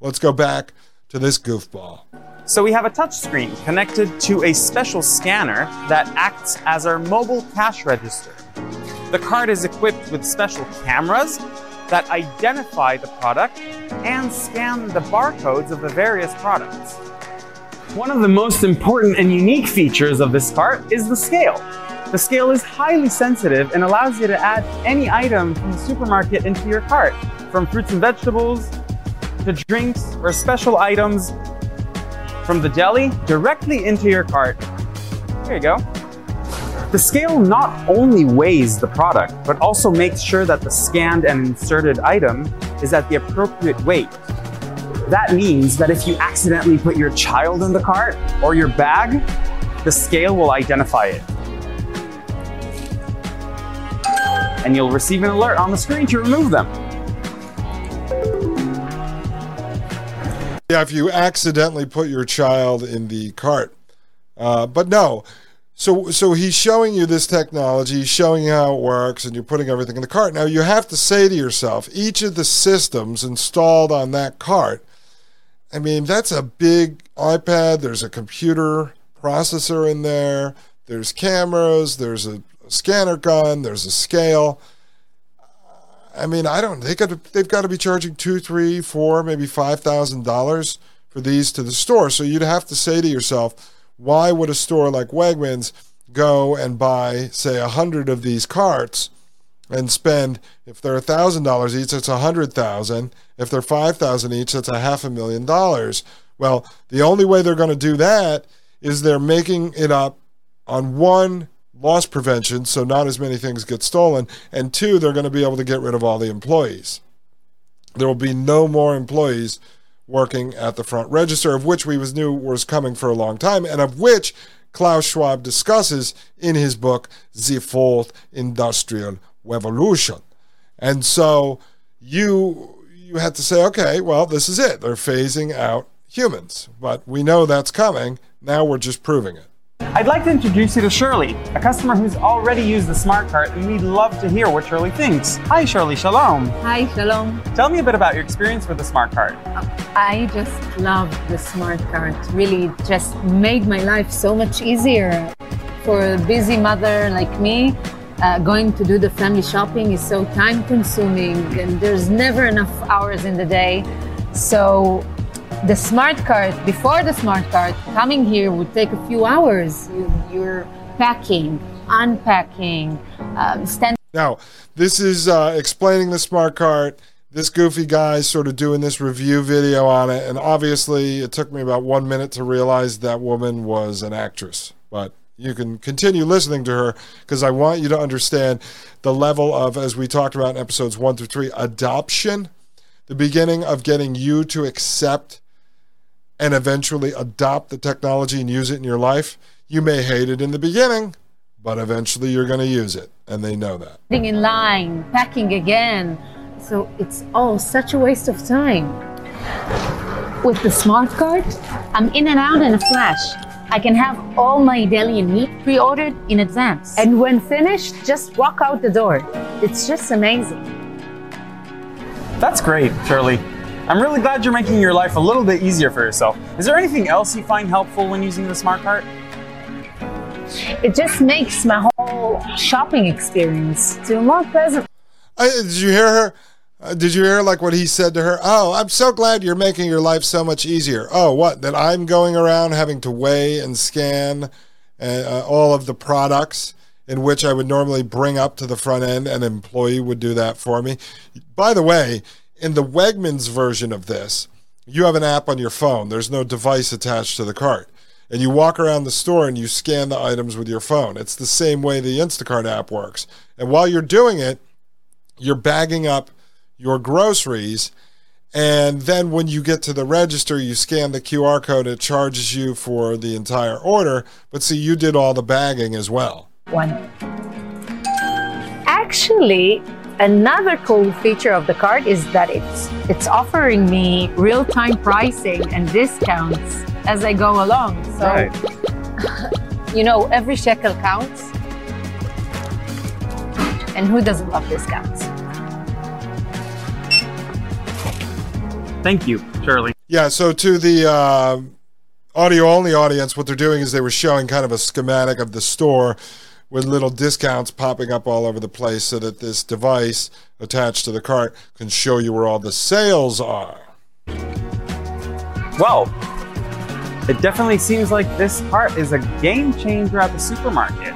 Let's go back to this goofball. So we have a touch screen connected to a special scanner that acts as our mobile cash register. The card is equipped with special cameras that identify the product and scan the barcodes of the various products. One of the most important and unique features of this cart is the scale. The scale is highly sensitive and allows you to add any item from the supermarket into your cart, from fruits and vegetables to drinks or special items from the deli directly into your cart. There you go. The scale not only weighs the product, but also makes sure that the scanned and inserted item is at the appropriate weight. That means that if you accidentally put your child in the cart or your bag, the scale will identify it. And you'll receive an alert on the screen to remove them. Yeah, if you accidentally put your child in the cart. Uh, but no, so so he's showing you this technology, showing you how it works, and you're putting everything in the cart. Now you have to say to yourself, each of the systems installed on that cart. I mean, that's a big iPad. There's a computer processor in there. There's cameras. There's a, scanner gun. There's a scale. I mean, I don't. They to, they've got to be charging two, three, four, maybe five thousand dollars for these to the store. So you'd have to say to yourself, why would a store like Wegmans go and buy, say, a hundred of these carts and spend? If they're a thousand dollars each, it's a hundred thousand. If they're five thousand each, that's a half a million dollars. Well, the only way they're going to do that is they're making it up on one loss prevention, so not as many things get stolen, and two, they're going to be able to get rid of all the employees. There will be no more employees working at the front register, of which we was knew was coming for a long time, and of which Klaus Schwab discusses in his book The Fourth Industrial Revolution. And so you you had to say, okay, well, this is it. They're phasing out humans, but we know that's coming. Now we're just proving it. I'd like to introduce you to Shirley, a customer who's already used the smart cart, and we'd love to hear what Shirley thinks. Hi, Shirley. Shalom. Hi, shalom. Tell me a bit about your experience with the smart cart. I just love the smart cart. Really, just made my life so much easier. For a busy mother like me, uh, going to do the family shopping is so time consuming, and there's never enough hours in the day. So the smart cart, before the smart cart, coming here would take a few hours. You, you're packing, unpacking, um. Now, this is uh, explaining the smart cart. This goofy guy's sort of doing this review video on it, and obviously, it took me about one minute to realize that woman was an actress. But you can continue listening to her because I want you to understand the level of, as we talked about in episodes one through three, adoption, the beginning of getting you to accept and eventually adopt the technology and use it in your life. You may hate it in the beginning, but eventually you're going to use it, and they know that. Waiting in line, packing again. So it's all such a waste of time. With the smart card, I'm in and out in a flash. I can have all my deli and meat pre-ordered in advance. And when finished, just walk out the door. It's just amazing. That's great, Shirley. I'm really glad you're making your life a little bit easier for yourself. Is there anything else you find helpful when using the smart cart? It just makes my whole shopping experience feel more pleasant. I, did you hear her? Uh, did you hear like what he said to her? Oh, I'm so glad you're making your life so much easier. Oh, what? That I'm going around having to weigh and scan uh, uh, all of the products in which I would normally bring up to the front end. An employee would do that for me. By the way, in the Wegmans version of this, you have an app on your phone. There's no device attached to the cart. And you walk around the store and you scan the items with your phone. It's the same way the Instacart app works. And while you're doing it, you're bagging up your groceries. And then when you get to the register, you scan the QR code, it charges you for the entire order. But see, you did all the bagging as well. One. Actually, Another cool feature of the card is that it's it's offering me real-time pricing and discounts as I go along. So Right. you know, every shekel counts. And who doesn't love discounts? Thank you, Shirley. Yeah, so to the uh, audio only audience, what they're doing is they were showing kind of a schematic of the store with little discounts popping up all over the place so that this device attached to the cart can show you where all the sales are. Well, it definitely seems like this cart is a game changer at the supermarket.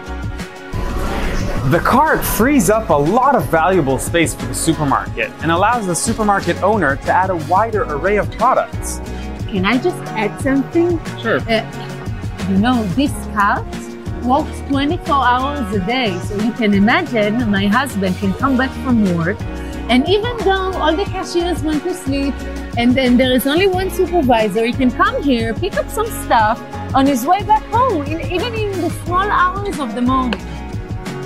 The cart frees up a lot of valuable space for the supermarket and allows the supermarket owner to add a wider array of products. Can I just add something? Sure. Uh, you know, this cart works 24 hours a day. So you can imagine my husband can come back from work, and even though all the cashiers went to sleep, and then there is only one supervisor, he can come here, pick up some stuff on his way back home, in, even in the small hours of the morning.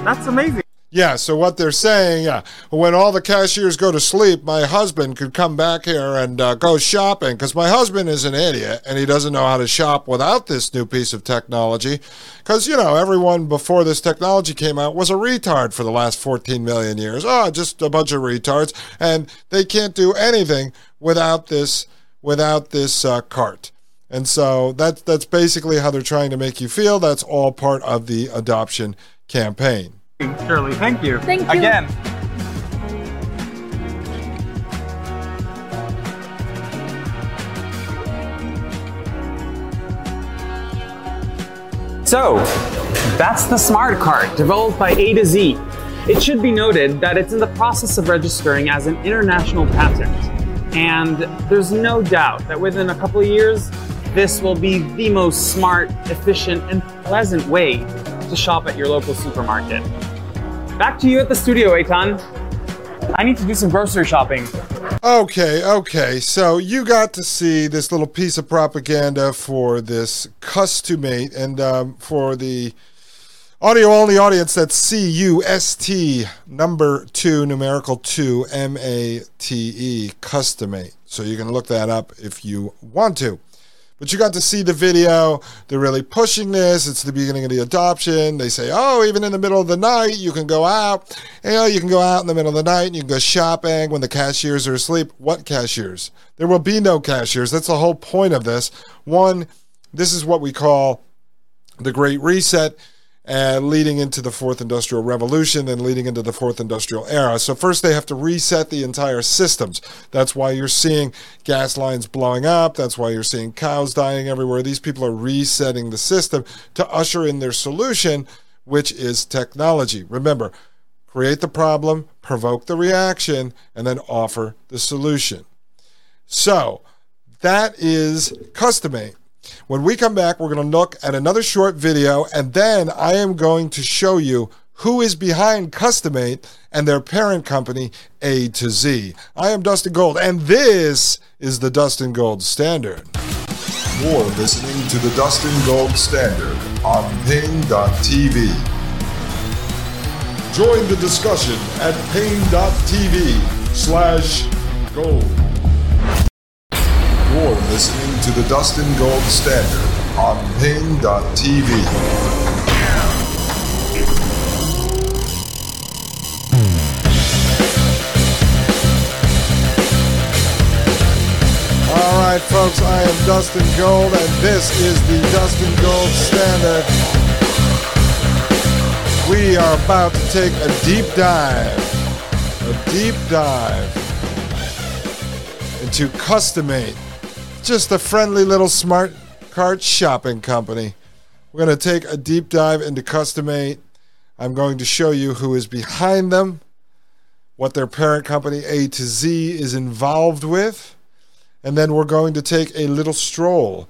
That's amazing. Yeah, so what they're saying, yeah, when all the cashiers go to sleep, my husband could come back here and uh, go shopping because my husband is an idiot and he doesn't know how to shop without this new piece of technology. Because, you know, everyone before this technology came out was a retard for the last 14 million years. Oh, just a bunch of retards. And they can't do anything without this, without this uh, cart. And so that's, that's basically how they're trying to make you feel. That's all part of the adoption campaign. Shirley, thank you. Thank you. Again. So, that's the smart card developed by A to Z. It should be noted that it's in the process of registering as an international patent. And there's no doubt that within a couple of years, this will be the most smart, efficient, and pleasant way to shop at your local supermarket. Back to you at the studio, Eitan. I need to do some grocery shopping. Okay, okay. So you got to see this little piece of propaganda for this Cust2Mate, and um, for the audio only audience, that's C U S T number two, numerical two, M A T E, Cust2Mate. So you can look that up if you want to. But you got to see the video. They're really pushing this. It's the beginning of the adoption. They say, oh, even in the middle of the night, you can go out. You know, you can go out in the middle of the night and you can go shopping when the cashiers are asleep. What cashiers? There will be no cashiers. That's the whole point of this. One, this is what we call the Great Reset. Uh, leading into the fourth industrial revolution and leading into the fourth industrial era. So, first, they have to reset the entire systems. That's why you're seeing gas lines blowing up. That's why you're seeing cows dying everywhere. These people are resetting the system to usher in their solution, which is technology. Remember, create the problem, provoke the reaction, and then offer the solution. So, that is Cust2Mate. When we come back, we're going to look at another short video, and then I am going to show you who is behind Cust2Mate and their parent company, A to Z. I am Dustin Gold, and this is the Dustin Gold Standard. You're listening to the Dustin Gold Standard on Paine.tv. Join the discussion at Paine.tv slash gold. You're listening to the Dustin Gold Standard on Paine.tv. All right, folks, I am Dustin Gold, and this is the Dustin Gold Standard. We are about to take a deep dive, a deep dive into Cust2Mate, just a friendly little smart cart shopping company. We're going to take a deep dive into Cust2Mate. I'm going to show you who is behind them, what their parent company A to Z is involved with, and then we're going to take a little stroll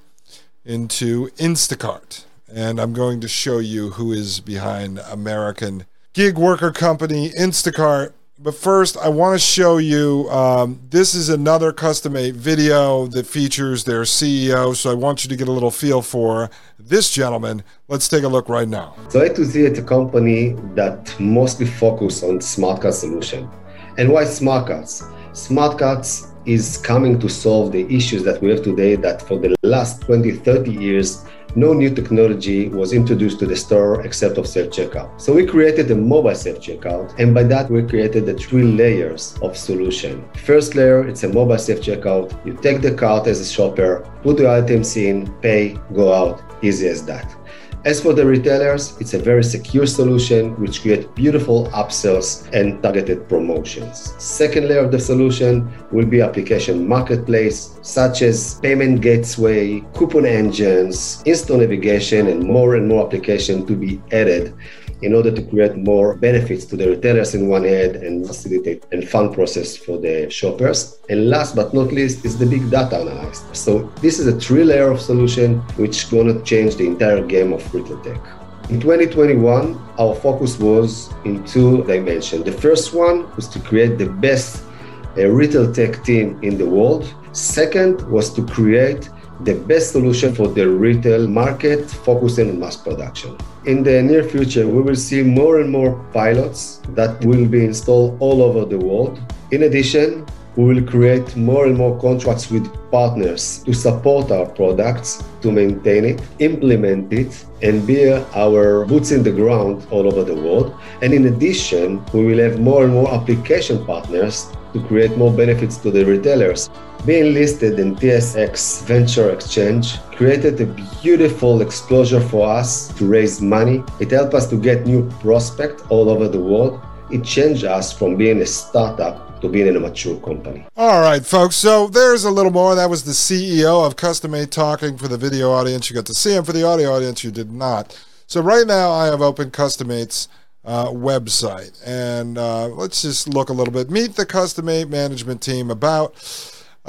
into Instacart. And I'm going to show you who is behind American gig worker company Instacart. But first, I want to show you um, this is another Cust2Mate video that features their CEO. So I want you to get a little feel for this gentleman. Let's take a look right now. So A to Z is a company that mostly focus on smart car solution. And why smart cards? Smart cards is coming to solve the issues that we have today that for the last 20, 30 years, no new technology was introduced to the store except of self-checkout. So we created a mobile self-checkout, and by that we created the three layers of solution. First layer, it's a mobile self-checkout. You take the cart as a shopper, put the items in, pay, go out. Easy as that. As for the retailers, it's a very secure solution which creates beautiful upsells and targeted promotions. Second layer of the solution will be application marketplace such as payment gateway, coupon engines, in-store navigation and more and more application to be added in order to create more benefits to the retailers in one hand and facilitate and fun process for the shoppers. And last but not least is the big data analysis. So this is a three-layer of solution which gonna change the entire game of retail tech. In 2021, our focus was in two dimensions. The first one was to create the best uh, retail tech team in the world. Second was to create the best solution for the retail market, focusing on mass production. In the near future, we will see more and more pilots that will be installed all over the world. In addition, we will create more and more contracts with partners to support our products, to maintain it, implement it, and be our boots in the ground all over the world. And in addition, we will have more and more application partners to create more benefits to the retailers. Being listed in TSX Venture Exchange created a beautiful exposure for us to raise money. It helped us to get new prospects all over the world. It changed us from being a startup to being in a mature company. All right, folks. So there's a little more. That was the CEO of Cust2Mate talking for the video audience. You got to see him. For the audio audience, you did not. So right now, I have open Cust2Mate's uh, website, and uh, let's just look a little bit. Meet the Cust2Mate management team about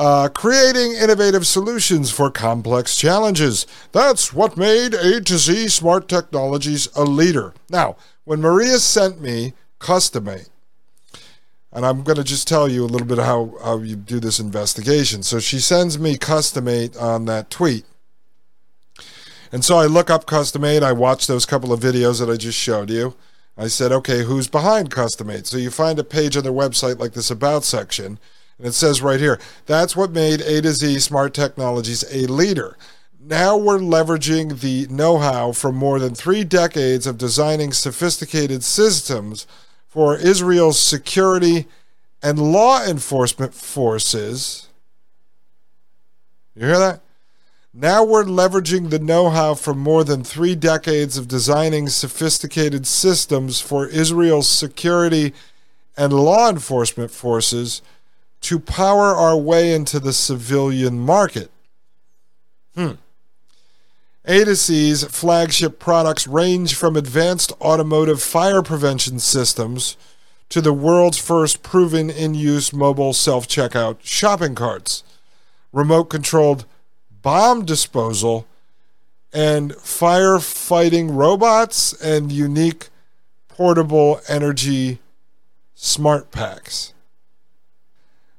uh, creating innovative solutions for complex challenges. That's what made A to Z Smart Technologies a leader. Now, when Maria sent me Cust2Mate, and I'm going to just tell you a little bit how, how you do this investigation. So she sends me Cust2Mate on that tweet. And so I look up Cust2Mate. I watch those couple of videos that I just showed you. I said, okay, who's behind Cust2Mate? So you find a page on their website like this About section and it says right here, that's what made A to Z Smart Technologies a leader. Now we're leveraging the know how from more than three decades of designing sophisticated systems for Israel's security and law enforcement forces. You hear that? Now we're leveraging the know how from more than three decades of designing sophisticated systems for Israel's security and law enforcement forces to power our way into the civilian market. Hmm. Flagship products range from advanced automotive fire prevention systems to the world's first proven in use mobile self checkout shopping carts, remote controlled bomb disposal, and firefighting robots and unique portable energy smart packs.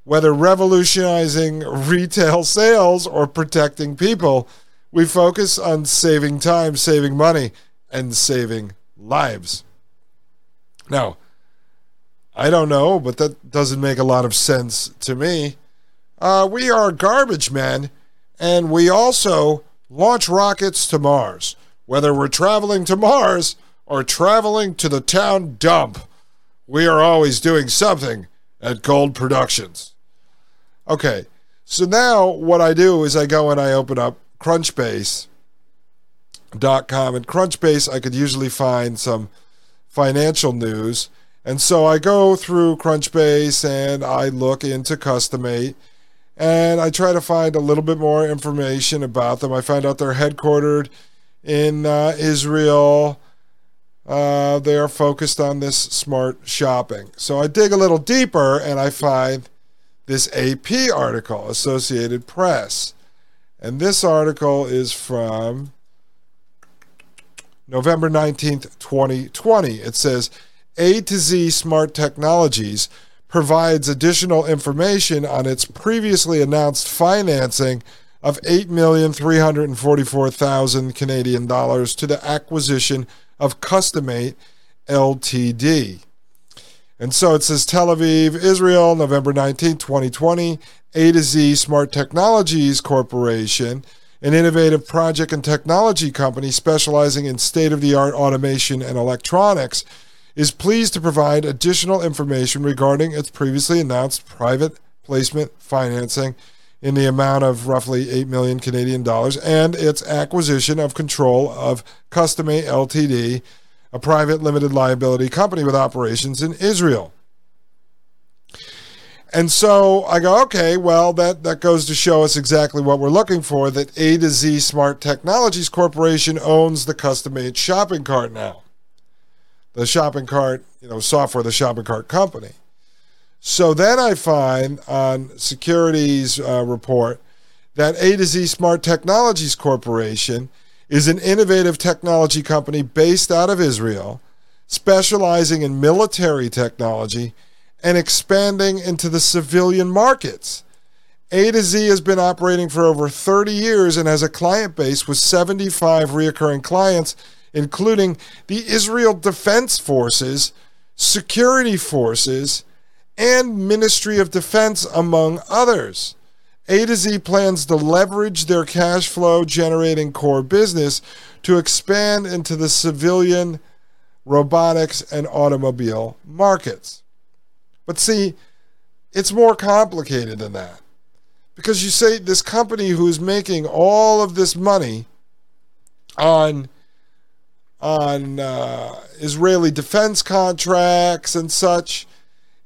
Whether revolutionizing retail sales or protecting people, we focus on saving time, saving money, and saving lives. Now, I don't know, but that doesn't make a lot of sense to me. Uh, we are garbage men, and we also launch rockets to Mars. Whether we're traveling to Mars or traveling to the town dump, we are always doing something at Gold Productions. Okay, so now what I do is I go and I open up Crunchbase.com. And Crunchbase, I could usually find some financial news. And so I go through Crunchbase and I look into Cust2Mate and I try to find a little bit more information about them. I find out they're headquartered in uh, Israel. Uh, they are focused on this smart shopping. So I dig a little deeper and I find this AP article, Associated Press. And this article is from November 19th, 2020. It says A to Z Smart Technologies provides additional information on its previously announced financing of 8,344,000 Canadian dollars to the acquisition of Cust2Mate Ltd. And so it says Tel Aviv, Israel, November 19, 2020, A to Z Smart Technologies Corporation, an innovative project and technology company specializing in state of the art automation and electronics, is pleased to provide additional information regarding its previously announced private placement financing in the amount of roughly 8 million Canadian dollars and its acquisition of control of Cust2Mate Ltd a private limited liability company with operations in Israel. And so I go, okay, well, that, that goes to show us exactly what we're looking for that A to Z Smart Technologies Corporation owns the Cust2Mate shopping cart now. The shopping cart, you know, software, the shopping cart company. So then I find on Securities uh, report that A to Z Smart Technologies Corporation is an innovative technology company based out of Israel, specializing in military technology and expanding into the civilian markets. A to Z has been operating for over 30 years and has a client base with 75 reoccurring clients, including the Israel Defense Forces, security forces, and Ministry of Defense, among others. A to Z plans to leverage their cash flow generating core business to expand into the civilian, robotics, and automobile markets. But see, it's more complicated than that. Because you say this company who's making all of this money on on uh, Israeli defense contracts and such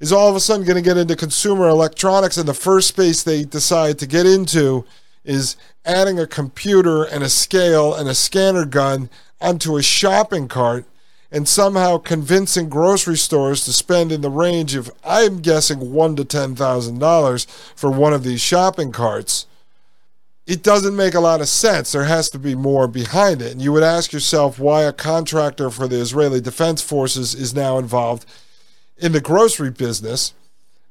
is all of a sudden going to get into consumer electronics, and the first space they decide to get into is adding a computer and a scale and a scanner gun onto a shopping cart and somehow convincing grocery stores to spend in the range of I'm guessing one to ten thousand dollars for one of these shopping carts. It doesn't make a lot of sense. There has to be more behind it. And you would ask yourself why a contractor for the Israeli Defense Forces is now involved in the grocery business.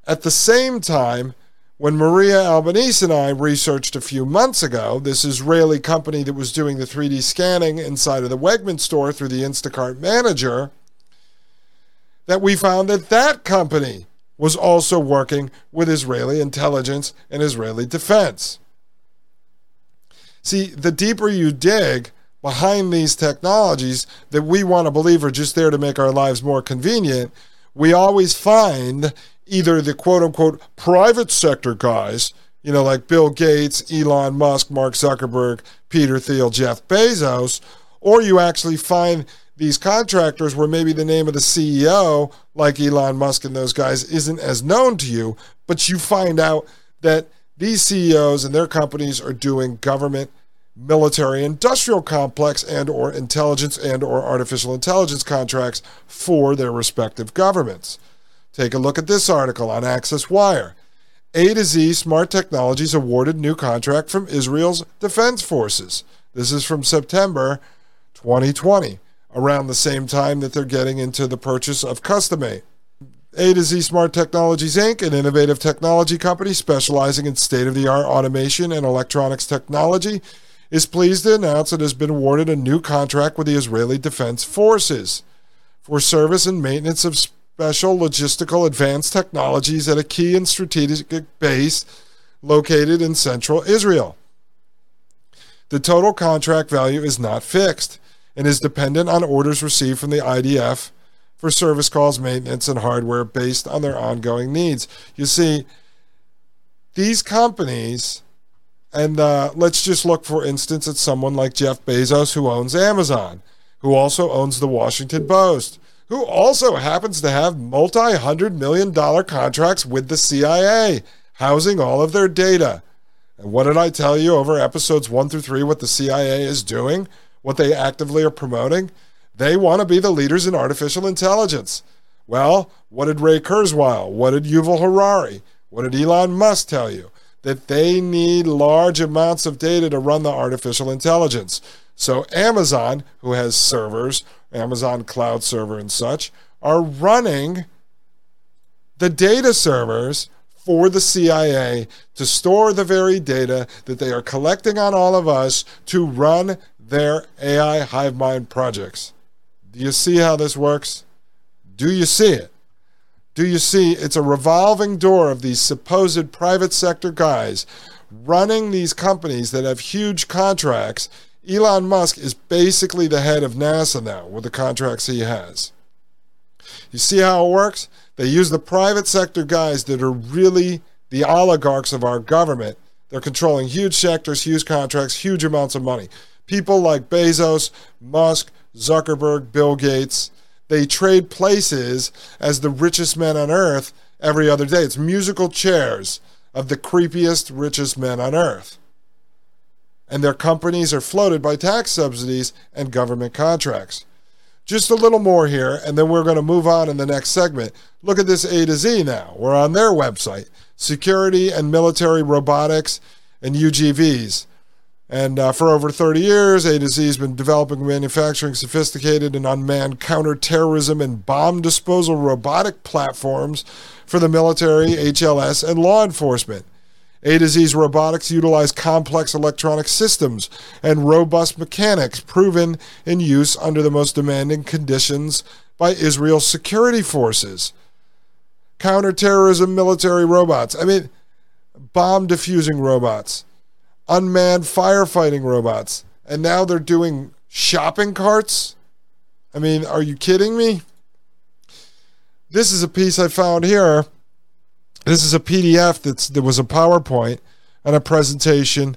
At the same time, when Maria Albanese and I researched a few months ago, this Israeli company that was doing the 3D scanning inside of the Wegman store through the Instacart manager, that we found that that company was also working with Israeli intelligence and Israeli defense. See, the deeper you dig behind these technologies that we want to believe are just there to make our lives more convenient, we always find either the quote unquote private sector guys, you know, like Bill Gates, Elon Musk, Mark Zuckerberg, Peter Thiel, Jeff Bezos, or you actually find these contractors where maybe the name of the CEO, like Elon Musk and those guys, isn't as known to you, but you find out that these CEOs and their companies are doing government military industrial complex and or intelligence and or artificial intelligence contracts for their respective governments. Take a look at this article on Access Wire. A to Z Smart Technologies awarded new contract from Israel's defense forces. This is from September 2020, around the same time that they're getting into the purchase of Cust2Mate. A to Z Smart Technologies Inc., an innovative technology company specializing in state of the art automation and electronics technology, is pleased to announce it has been awarded a new contract with the Israeli Defense Forces for service and maintenance of special logistical advanced technologies at a key and strategic base located in central Israel. The total contract value is not fixed and is dependent on orders received from the IDF for service calls, maintenance, and hardware based on their ongoing needs. You see, these companies and uh, let's just look, for instance, at someone like Jeff Bezos, who owns Amazon, who also owns the Washington Post, who also happens to have multi hundred million dollar contracts with the CIA, housing all of their data. And what did I tell you over episodes one through three what the CIA is doing, what they actively are promoting? They want to be the leaders in artificial intelligence. Well, what did Ray Kurzweil, what did Yuval Harari, what did Elon Musk tell you? That they need large amounts of data to run the artificial intelligence. So Amazon, who has servers, Amazon Cloud Server and such, are running the data servers for the CIA to store the very data that they are collecting on all of us to run their AI hive mind projects. Do you see how this works? Do you see it? Do you see? It's a revolving door of these supposed private sector guys running these companies that have huge contracts. Elon Musk is basically the head of NASA now with the contracts he has. You see how it works? They use the private sector guys that are really the oligarchs of our government. They're controlling huge sectors, huge contracts, huge amounts of money. People like Bezos, Musk, Zuckerberg, Bill Gates, they trade places as the richest men on earth every other day. It's musical chairs of the creepiest, richest men on earth. And their companies are floated by tax subsidies and government contracts. Just a little more here, and then we're going to move on in the next segment. Look at this A to Z now. We're on their website security and military robotics and UGVs. And uh, for over 30 years, A to Z has been developing and manufacturing sophisticated and unmanned counterterrorism and bomb disposal robotic platforms for the military, HLS, and law enforcement. A to Z's robotics utilize complex electronic systems and robust mechanics proven in use under the most demanding conditions by Israel's security forces. Counterterrorism military robots. I mean, bomb diffusing robots, unmanned firefighting robots, and now they're doing shopping carts? I mean, are you kidding me? This is a piece I found here this is a PDF that's there was a PowerPoint and a presentation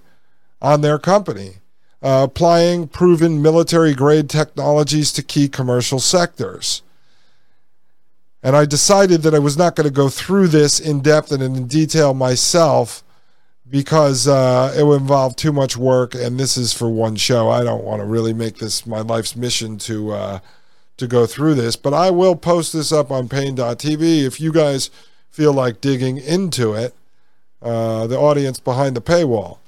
on their company, uh, applying proven military grade technologies to key commercial sectors. And I decided that I was not going to go through this in depth and in detail myself because uh, it would involve too much work, and this is for one show. I don't want to really make this my life's mission to uh, to go through this, but I will post this up on Paine.tv if you guys feel like digging into it, uh, the audience behind the paywall.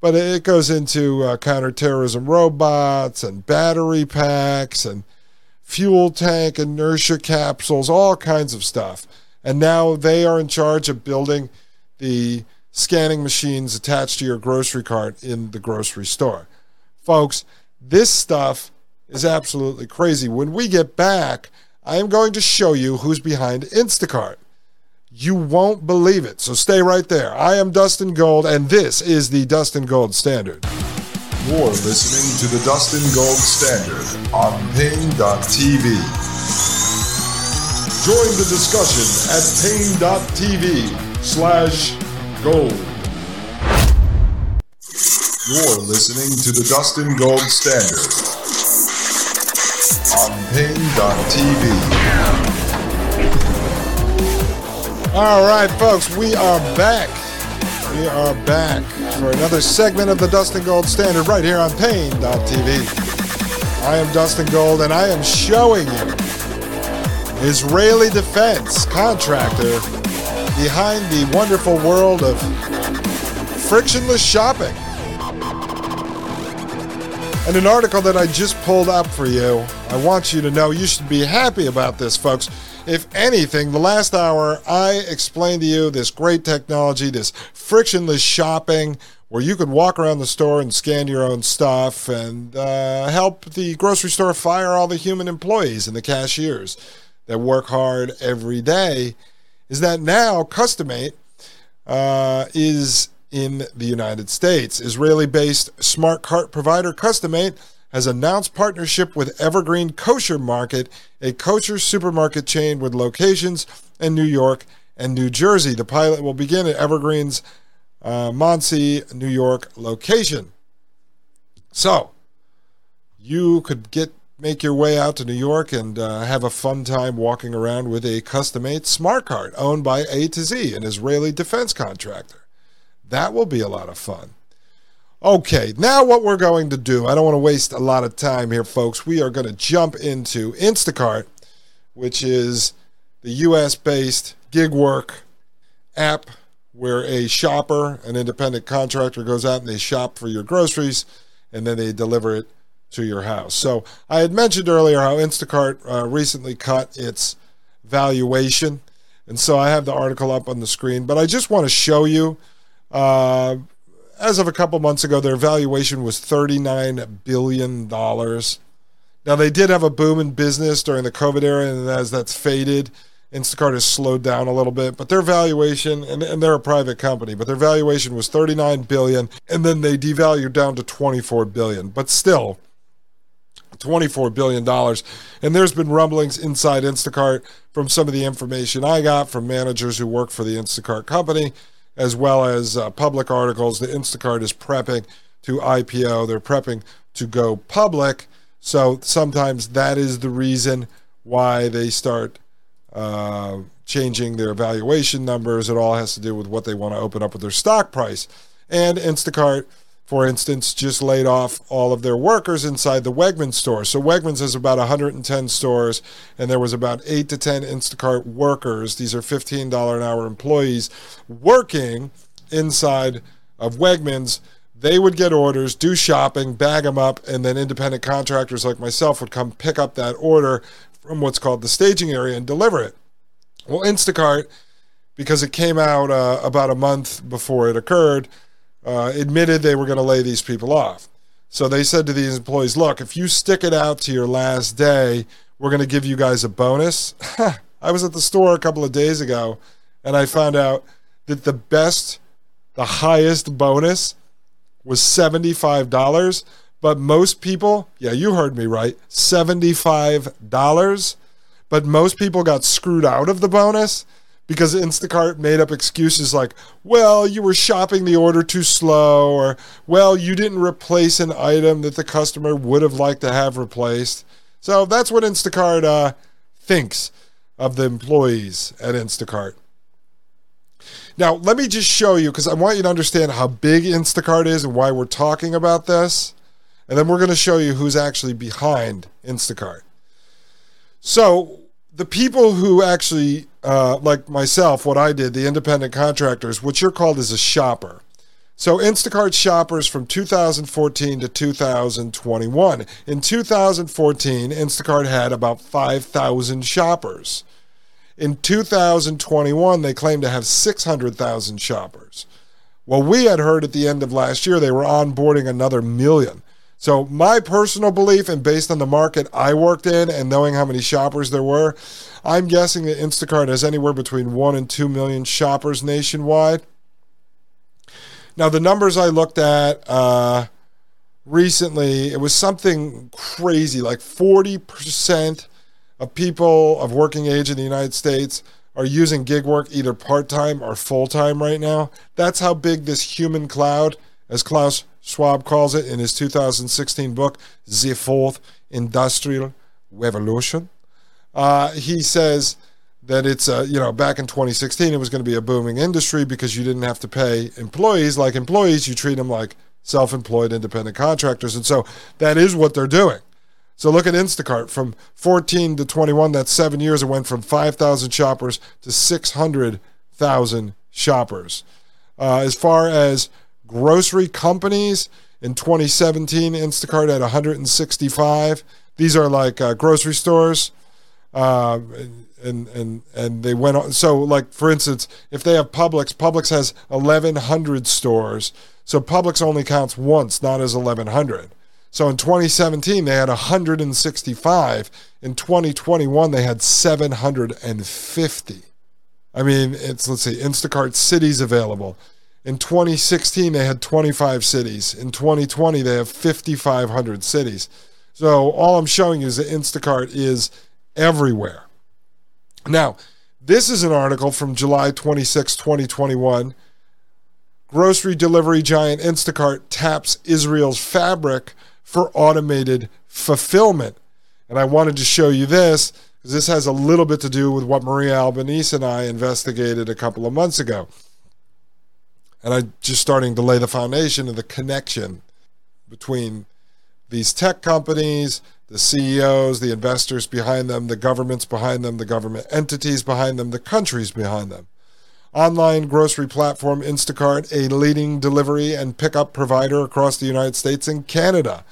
But it goes into uh, counterterrorism robots and battery packs and fuel tank inertia capsules, all kinds of stuff. And now they are in charge of building the scanning machines attached to your grocery cart in the grocery store. Folks, this stuff is absolutely crazy. When we get back, I am going to show you who's behind Instacart. You won't believe it. So stay right there. I am Dustin Gold, and this is the Dustin Gold Standard. You're listening to the Dustin Gold Standard on Paine.tv. Join the discussion at Paine.tv slash gold. You're listening to the Dustin Gold Standard on Paine.tv. All right, folks, we are back. We are back for another segment of the Dustin Gold Standard right here on Paine.tv. I am Dustin Gold, and I am showing you Israeli defense contractor behind the wonderful world of frictionless shopping. And an article that I just pulled up for you. I want you to know you should be happy about this, folks if anything, the last hour I explained to you this great technology, this frictionless shopping, where you could walk around the store and scan your own stuff and uh, help the grocery store fire all the human employees and the cashiers that work hard every day. Is that now Cust2Mate uh, is in the United States? Israeli based smart cart provider Cust2Mate has announced partnership with Evergreen Kosher Market, a kosher supermarket chain with locations in New York and New Jersey. The pilot will begin at Evergreen's uh, Monsey, New York location. So, you could get make your way out to New York and uh, have a fun time walking around with a Cust2Mate smart card owned by A to Z, an Israeli defense contractor. That will be a lot of fun. Okay, now what we're going to do, I don't want to waste a lot of time here, folks. We are going to jump into Instacart, which is the US based gig work app where a shopper, an independent contractor, goes out and they shop for your groceries and then they deliver it to your house. So I had mentioned earlier how Instacart uh, recently cut its valuation. And so I have the article up on the screen, but I just want to show you. Uh, as of a couple months ago, their valuation was $39 billion. Now, they did have a boom in business during the COVID era, and as that's faded, Instacart has slowed down a little bit, but their valuation, and, and they're a private company, but their valuation was 39 billion, and then they devalued down to 24 billion. But still, 24 billion dollars. And there's been rumblings inside Instacart from some of the information I got from managers who work for the Instacart company, as well as uh, public articles. The Instacart is prepping to IPO. They're prepping to go public. So sometimes that is the reason why they start uh, changing their valuation numbers. It all has to do with what they want to open up with their stock price. And Instacart, for instance, just laid off all of their workers inside the Wegmans store. So Wegmans has about 110 stores, and there was about eight to 10 Instacart workers. These are $15 an hour employees working inside of Wegmans they would get orders, do shopping, bag them up, and then independent contractors like myself would come pick up that order from what's called the staging area and deliver it. Well, Instacart, because it came out uh, about a month before it occurred, uh, admitted they were going to lay these people off. So they said to these employees, look, if you stick it out to your last day, we're going to give you guys a bonus. I was at the store a couple of days ago and I found out that the best, the highest bonus was $75. But most people, yeah, you heard me right, $75. But most people got screwed out of the bonus because Instacart made up excuses like, well, you were shopping the order too slow, or, well, you didn't replace an item that the customer would have liked to have replaced. So that's what Instacart uh, thinks of the employees at Instacart. Now, let me just show you because I want you to understand how big Instacart is and why we're talking about this. And then we're going to show you who's actually behind Instacart. So, the people who actually, uh, like myself, what I did, the independent contractors, what you're called is a shopper. So, Instacart shoppers from 2014 to 2021. In 2014, Instacart had about 5,000 shoppers. In 2021, they claim to have 600,000 shoppers. Well, we had heard at the end of last year they were onboarding another million. So, my personal belief, and based on the market I worked in and knowing how many shoppers there were, I'm guessing that Instacart has anywhere between 1 and 2 million shoppers nationwide. Now, the numbers I looked at uh, recently, it was something crazy like 40% of people of working age in the United States are using gig work either part time or full time right now. That's how big this human cloud, as Klaus Schwab calls it in his 2016 book, The Fourth Industrial Revolution. Uh, he says that it's, uh, you know, back in 2016, it was going to be a booming industry because you didn't have to pay employees like employees. You treat them like self employed independent contractors. And so that is what they're doing. So look at Instacart from 14 to 21, that's seven years. It went from 5,000 shoppers to 600,000 shoppers. Uh, as far as grocery companies, in 2017, Instacart had 165. These are like uh, grocery stores. Uh, and and and they went on. So, like for instance, if they have Publix, Publix has 1,100 stores. So Publix only counts once, not as 1,100. So in 2017, they had 165. In 2021, they had 750. I mean, it's, let's see, Instacart cities available. In 2016, they had 25 cities. In 2020, they have 5,500 cities. So all I'm showing you is that Instacart is everywhere. Now, this is an article from July 26, 2021. Grocery delivery giant Instacart taps Israel's fabric for automated fulfillment. And I wanted to show you this because this has a little bit to do with what Maria Albanese and I investigated a couple of months ago. And I'm just starting to lay the foundation of the connection between these tech companies, the CEOs, the investors behind them, the governments behind them, the government entities behind them, the countries behind them online grocery platform Instacart, a leading delivery and pickup provider across the United States and Canada,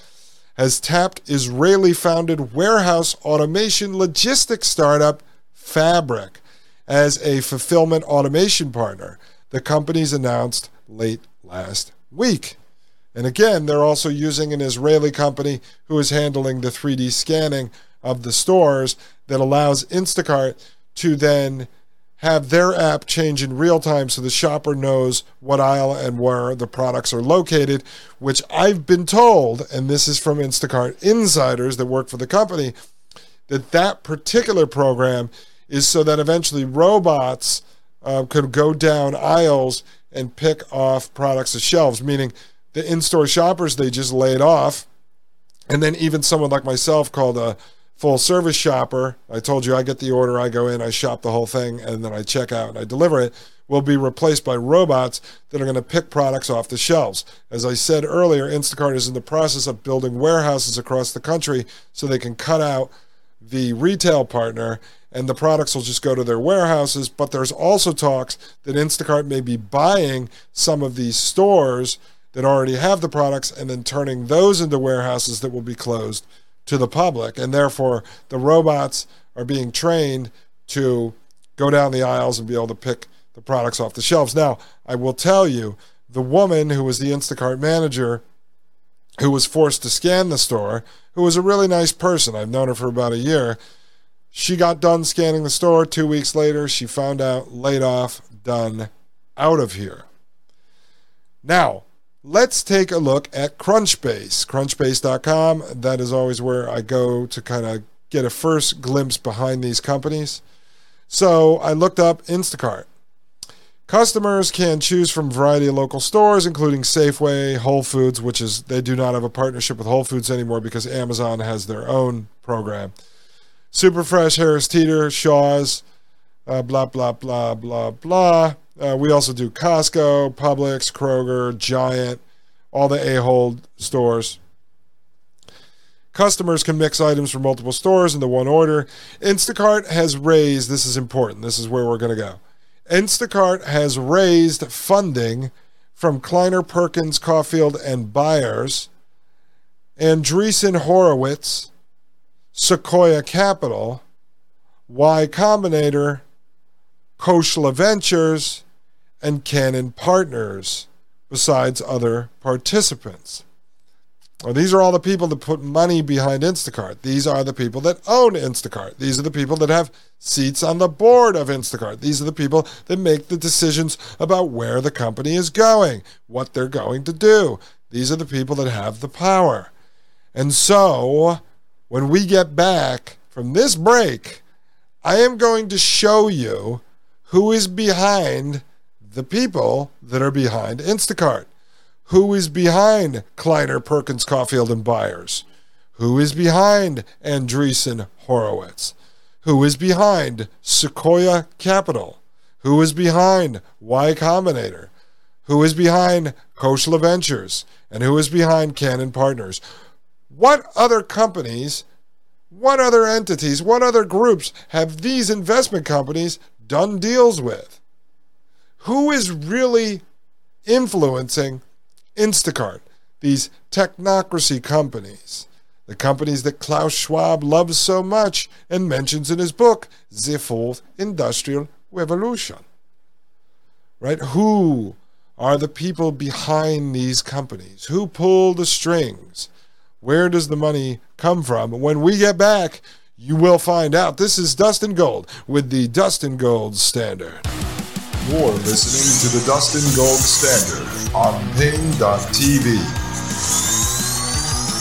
has tapped Israeli founded warehouse automation logistics startup Fabric as a fulfillment automation partner. The company's announced late last week. And again, they're also using an Israeli company who is handling the 3D scanning of the stores that allows Instacart to then have their app change in real time so the shopper knows what aisle and where the products are located, which I've been told, and this is from Instacart insiders that work for the company, that that particular program is so that eventually robots uh, could go down aisles and pick off products of shelves, meaning the in-store shoppers they just laid off, and then even someone like myself called a full service shopper. I told you I get the order, I go in, I shop the whole thing, and then I check out and I deliver it. Will be replaced by robots that are going to pick products off the shelves. As I said earlier, Instacart is in the process of building warehouses across the country so they can cut out the retail partner and the products will just go to their warehouses. But there's also talks that Instacart may be buying some of these stores that already have the products and then turning those into warehouses that will be closed to the public. And therefore, the robots are being trained to go down the aisles and be able to pick the products off the shelves. Now, I will tell you, the woman who was the Instacart manager who was forced to scan the store, who was a really nice person, I've known her for about a year. She got done scanning the store. Two weeks later, she found out, laid off, done, out of here. Now, let's take a look at Crunchbase. Crunchbase.com. That is always where I go to kind of get a first glimpse behind these companies. So I looked up Instacart. Customers can choose from a variety of local stores, including Safeway, Whole Foods, which is they do not have a partnership with Whole Foods anymore because Amazon has their own program. Superfresh, Harris Teeter, Shaw's, uh, blah blah blah blah blah. Uh, we also do Costco, Publix, Kroger, Giant, all the Ahold stores. Customers can mix items from multiple stores into one order. Instacart has raised, this is important, this is where we're going to go. Instacart has raised funding from Kleiner Perkins, Caufield, and Byers, Andreessen Horowitz, Sequoia Capital, Y Combinator, Khosla Ventures, and Canon Partners, besides other participants. Well, these are all the people that put money behind Instacart. These are the people that own Instacart. These are the people that have seats on the board of Instacart. These are the people that make the decisions about where the company is going, what they're going to do. These are the people that have the power. And so, when we get back from this break, I am going to show you who is behind the people that are behind Instacart. Who is behind Kleiner, Perkins, Caufield, and Byers? Who is behind Andreessen Horowitz? Who is behind Sequoia Capital? Who is behind Y Combinator? Who is behind Khosla Ventures? And who is behind Cannon Partners? What other companies, what other entities, what other groups have these investment companies done deals with? Who is really influencing Instacart, these technocracy companies, the companies that Klaus Schwab loves so much and mentions in his book, The Fourth Industrial Revolution. Right? Who are the people behind these companies? Who pull the strings? Where does the money come from? When we get back, you will find out. This is Dustin Gold with the Dustin Gold Standard. You're listening to the Dustin Gold Standard on Paine.tv.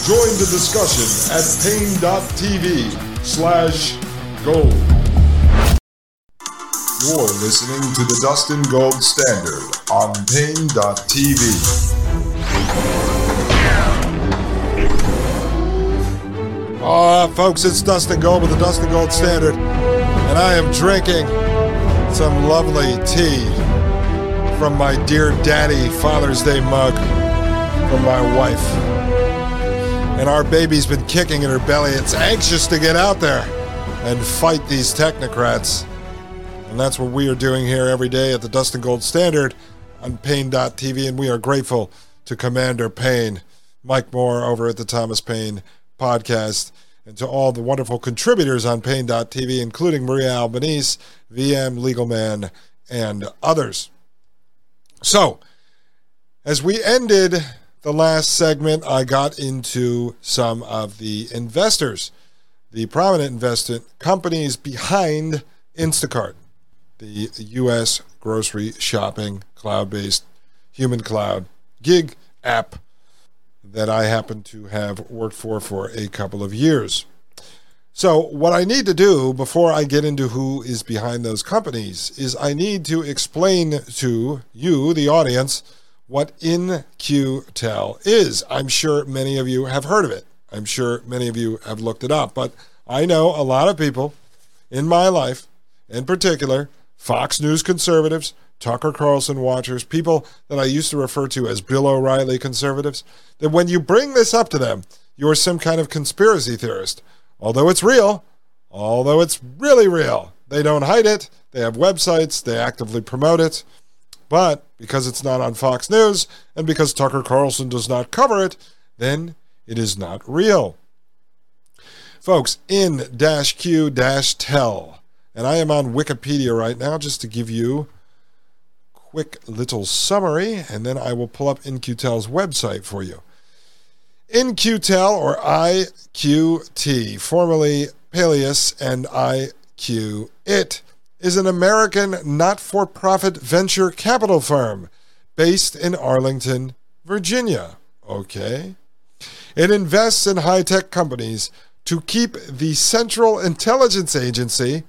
Join the discussion at Paine.tv slash gold. You're listening to the Dustin Gold Standard on Paine.tv. Ah, folks, it's Dustin Gold with the Dustin Gold Standard, and I am drinking some lovely tea from my dear daddy Father's Day mug from my wife. And our baby's been kicking in her belly. It's anxious to get out there and fight these technocrats. And that's what we are doing here every day at the Dustin Gold Standard on Paine.tv. And we are grateful to Commander Paine, Mike Moore over at the Thomas Paine podcast and to all the wonderful contributors on Paine.tv, including Maria Albanese, VM, Legal Man, and others. So, as we ended the last segment, I got into some of the investors, the prominent investment companies behind Instacart, the U.S. grocery shopping cloud based human cloud gig app that I happen to have worked for for a couple of years. So, what I need to do before I get into who is behind those companies is I need to explain to you, the audience, what In-Q-Tel is. I'm sure many of you have heard of it. I'm sure many of you have looked it up, but I know a lot of people in my life, in particular, Fox News conservatives, Tucker Carlson watchers, people that I used to refer to as Bill O'Reilly conservatives, that when you bring this up to them, you're some kind of conspiracy theorist although it's real, although it's really real. They don't hide it. They have websites, they actively promote it. But because it's not on Fox News and because Tucker Carlson does not cover it, then it is not real. Folks, in Q tell, and I am on Wikipedia right now just to give you quick little summary, and then I will pull up In-Q-Tel's website for you. In-Q-Tel or IQT, formerly Peleus and IQ It, is an American not for profit venture capital firm based in Arlington, Virginia. Okay. It invests in high tech companies to keep the Central Intelligence Agency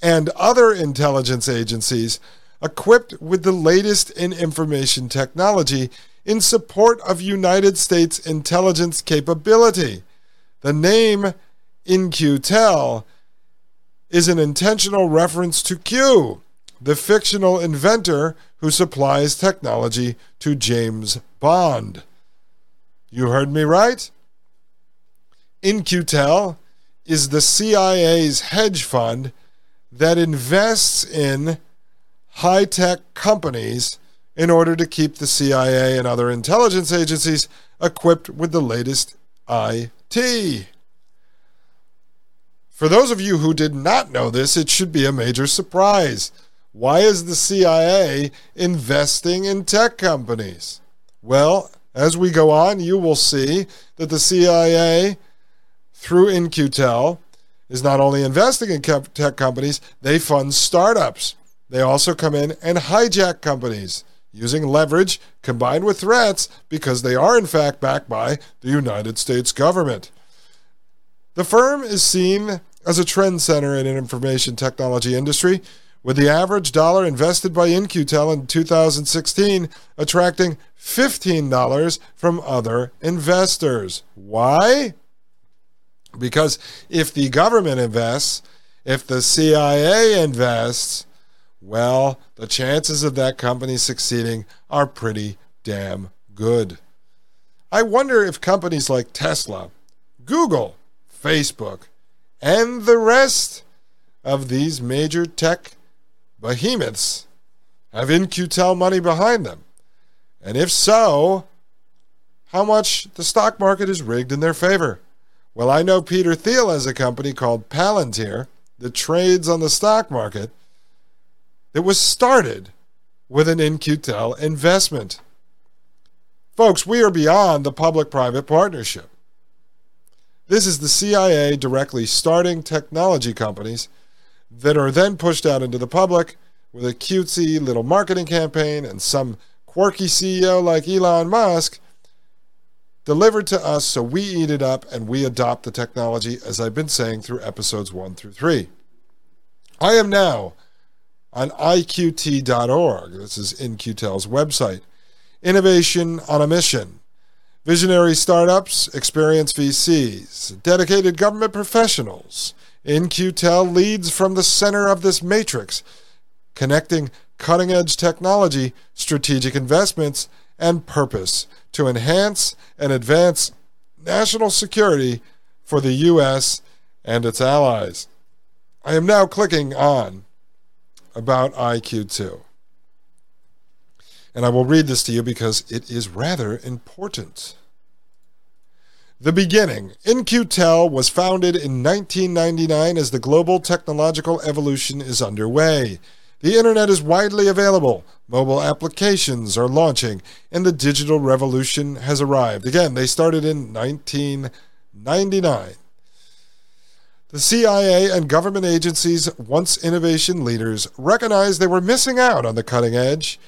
and other intelligence agencies equipped with the latest in information technology in support of United States intelligence capability. The name In-Q-Tel is an intentional reference to Q, the fictional inventor who supplies technology to James Bond. You heard me right? In-Q-Tel is the CIA's hedge fund that invests in high tech companies in order to keep the CIA and other intelligence agencies equipped with the latest IT. For those of you who did not know this, it should be a major surprise. Why is the CIA investing in tech companies? Well, as we go on, you will see that the CIA, through In-Q-Tel, is not only investing in tech companies, they fund startups. They also come in and hijack companies using leverage combined with threats because they are in fact backed by the United States government. The firm is seen as a trend center in an information technology industry, with the average dollar invested by In-Q-Tel in 2016 attracting $15 from other investors. Why? Because if the government invests, if the CIA invests, well, the chances of that company succeeding are pretty damn good. I wonder if companies like Tesla, Google, Facebook, and the rest of these major tech behemoths have In-Q-Tel money behind them. And if so, how much the stock market is rigged in their favor. Well, I know Peter Thiel has a company called Palantir that trades on the stock market that was started with an In-Q-Tel investment. Folks, we are beyond the public private partnership. This is the CIA directly starting technology companies that are then pushed out into the public with a cutesy little marketing campaign and some quirky CEO like Elon Musk delivered to us so we eat it up and we adopt the technology, as I've been saying through episodes one through three. I am now on IQT.org. This is In-Q-Tel's website. Innovation on a mission. Visionary startups, experienced VCs, dedicated government professionals. In-Q-Tel leads from the center of this matrix, connecting cutting edge technology, strategic investments, and purpose to enhance and advance national security for the U.S. and its allies. I am now clicking on about IQT. And I will read this to you because it is rather important. The beginning. In-Q-Tel was founded in 1999 as the global technological evolution is underway. The internet is widely available, mobile applications are launching, and the digital revolution has arrived. Again, they started in 1999. The CIA and government agencies, once innovation leaders, recognized they were missing out on the cutting edge,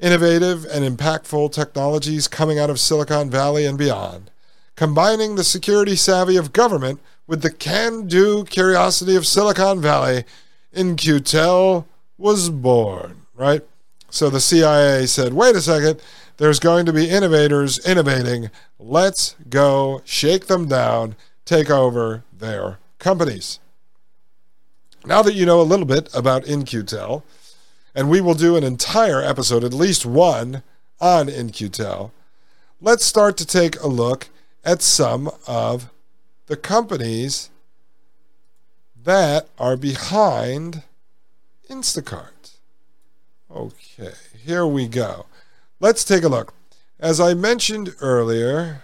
innovative, and impactful technologies coming out of Silicon Valley and beyond. Combining the security savvy of government with the can do curiosity of Silicon Valley, In-Q-Tel was born, right? So the CIA said, wait a second, there's going to be innovators innovating. Let's go shake them down, take over their companies. Now that you know a little bit about In-Q-Tel, and we will do an entire episode, at least one, on In-Q-Tel, let's start to take a look at some of the companies that are behind Instacart. Okay, here we go. Let's take a look. As I mentioned earlier,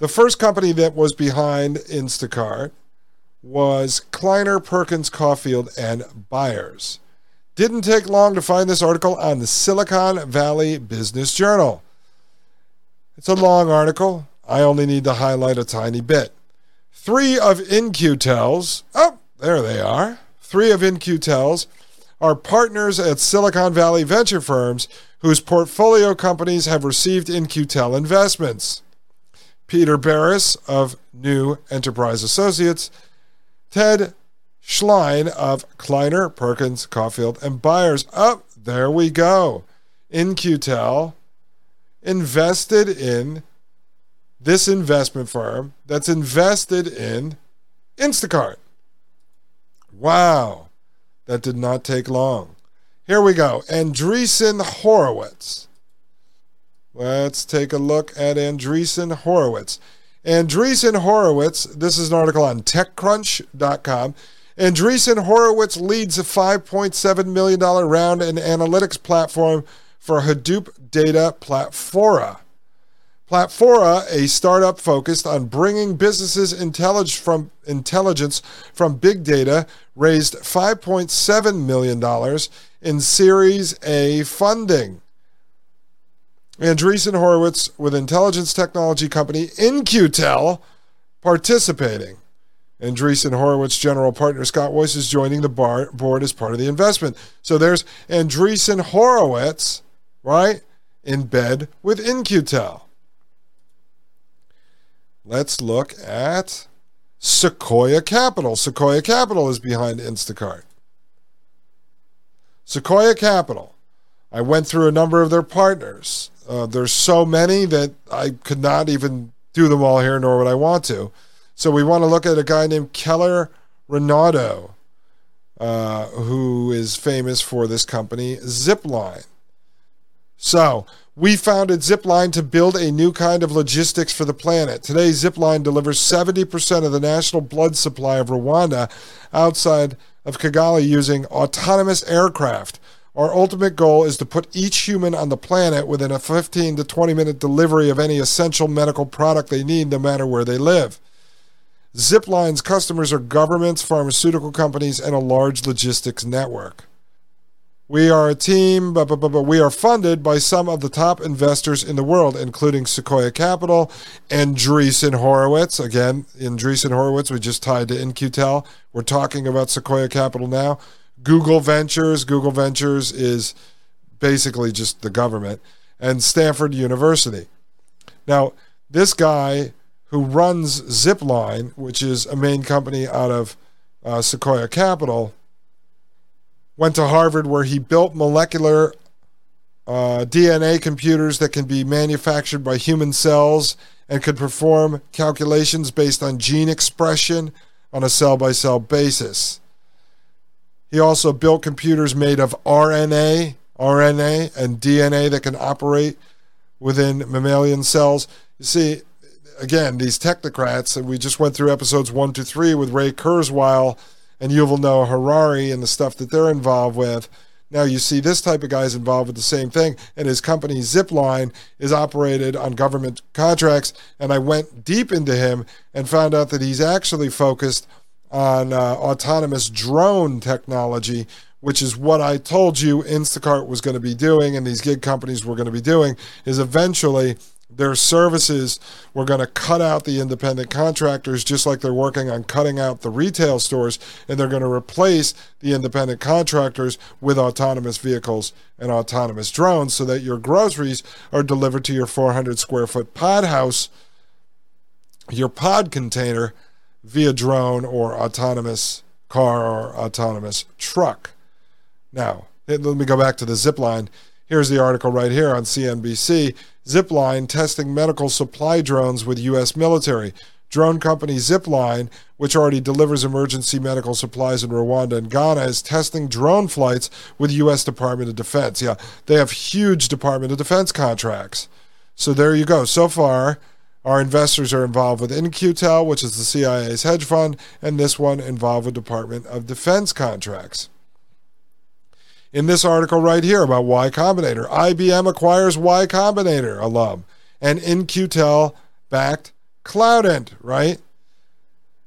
the first company that was behind Instacart was Kleiner Perkins Caufield and Byers. Didn't take long to find this article on the Silicon Valley Business Journal. It's a long article. I only need to highlight a tiny bit. Three of In-Q-Tel's, oh, there they are. Three of In-Q-Tel's are partners at Silicon Valley venture firms whose portfolio companies have received In-Q-Tel investments. Peter Barris of New Enterprise Associates, Ted Schlein of Kleiner, Perkins, Caufield, and Byers. Up oh, there we go. In-Q-Tel invested in this investment firm that's invested in Instacart. Wow, that did not take long. Here we go. Andreessen Horowitz Let's take a look at Andreessen Horowitz. Andreessen Horowitz, this is an article on TechCrunch.com. Andreessen Horowitz leads a $5.7 million round in analytics platform for Hadoop data Platfora. Platfora, a startup focused on bringing businesses intelligence from, intelligence from big data, raised $5.7 million in Series A funding. Andreessen Horowitz with intelligence technology company In-Q-Tel participating. Andreessen Horowitz general partner Scott Weiss is joining the bar, board as part of the investment. So there's Andreessen Horowitz, right, in bed with In-Q-Tel. Let's look at Sequoia Capital. Sequoia Capital is behind Instacart. Sequoia Capital. I went through a number of their partners. Uh, there's so many that I could not even do them all here, nor would I want to. So we want to look at a guy named Keller Rinaudo, uh, who is famous for this company, Zipline. So we founded Zipline to build a new kind of logistics for the planet. Today, Zipline delivers 70% of the national blood supply of Rwanda outside of Kigali using autonomous aircraft. Our ultimate goal is to put each human on the planet within a 15 to 20 minute delivery of any essential medical product they need, no matter where they live. Zipline's customers are governments, pharmaceutical companies, and a large logistics network. We are a team, but, but, but, but, we are funded by some of the top investors in the world, including Sequoia Capital and Andreessen Horowitz. Again, Andreessen Horowitz, we just tied to In-Q-Tel. We're talking about Sequoia Capital now. Google Ventures. Google Ventures is basically just the government, and Stanford University. Now, this guy who runs Zipline, which is a main company out of uh, Sequoia Capital, went to Harvard where he built molecular uh, DNA computers that can be manufactured by human cells and could perform calculations based on gene expression on a cell by cell basis. He also built computers made of RNA, RNA, and DNA that can operate within mammalian cells. You see, again, these technocrats, and we just went through episodes one to three with Ray Kurzweil and Yuval Noah Harari and the stuff that they're involved with. Now you see this type of guy is involved with the same thing, and his company Zipline is operated on government contracts. And I went deep into him and found out that he's actually focused on uh, autonomous drone technology, which is what I told you Instacart was going to be doing and these gig companies were going to be doing, is eventually their services were going to cut out the independent contractors just like they're working on cutting out the retail stores and they're going to replace the independent contractors with autonomous vehicles and autonomous drones so that your groceries are delivered to your 400 square foot pod house your pod container via drone or autonomous car or autonomous truck now let me go back to the zip line Here's the article right here on CNBC. Zipline testing medical supply drones with U.S. military. Drone company Zipline, which already delivers emergency medical supplies in Rwanda and Ghana, is testing drone flights with U.S. Department of Defense. Yeah, they have huge Department of Defense contracts. So there you go. So far, our investors are involved with In-Q-Tel, which is the CIA's hedge fund, and this one involved with Department of Defense contracts in this article right here about Y Combinator. IBM acquires Y Combinator alum and In-Q-Tel backed Cloudant, right?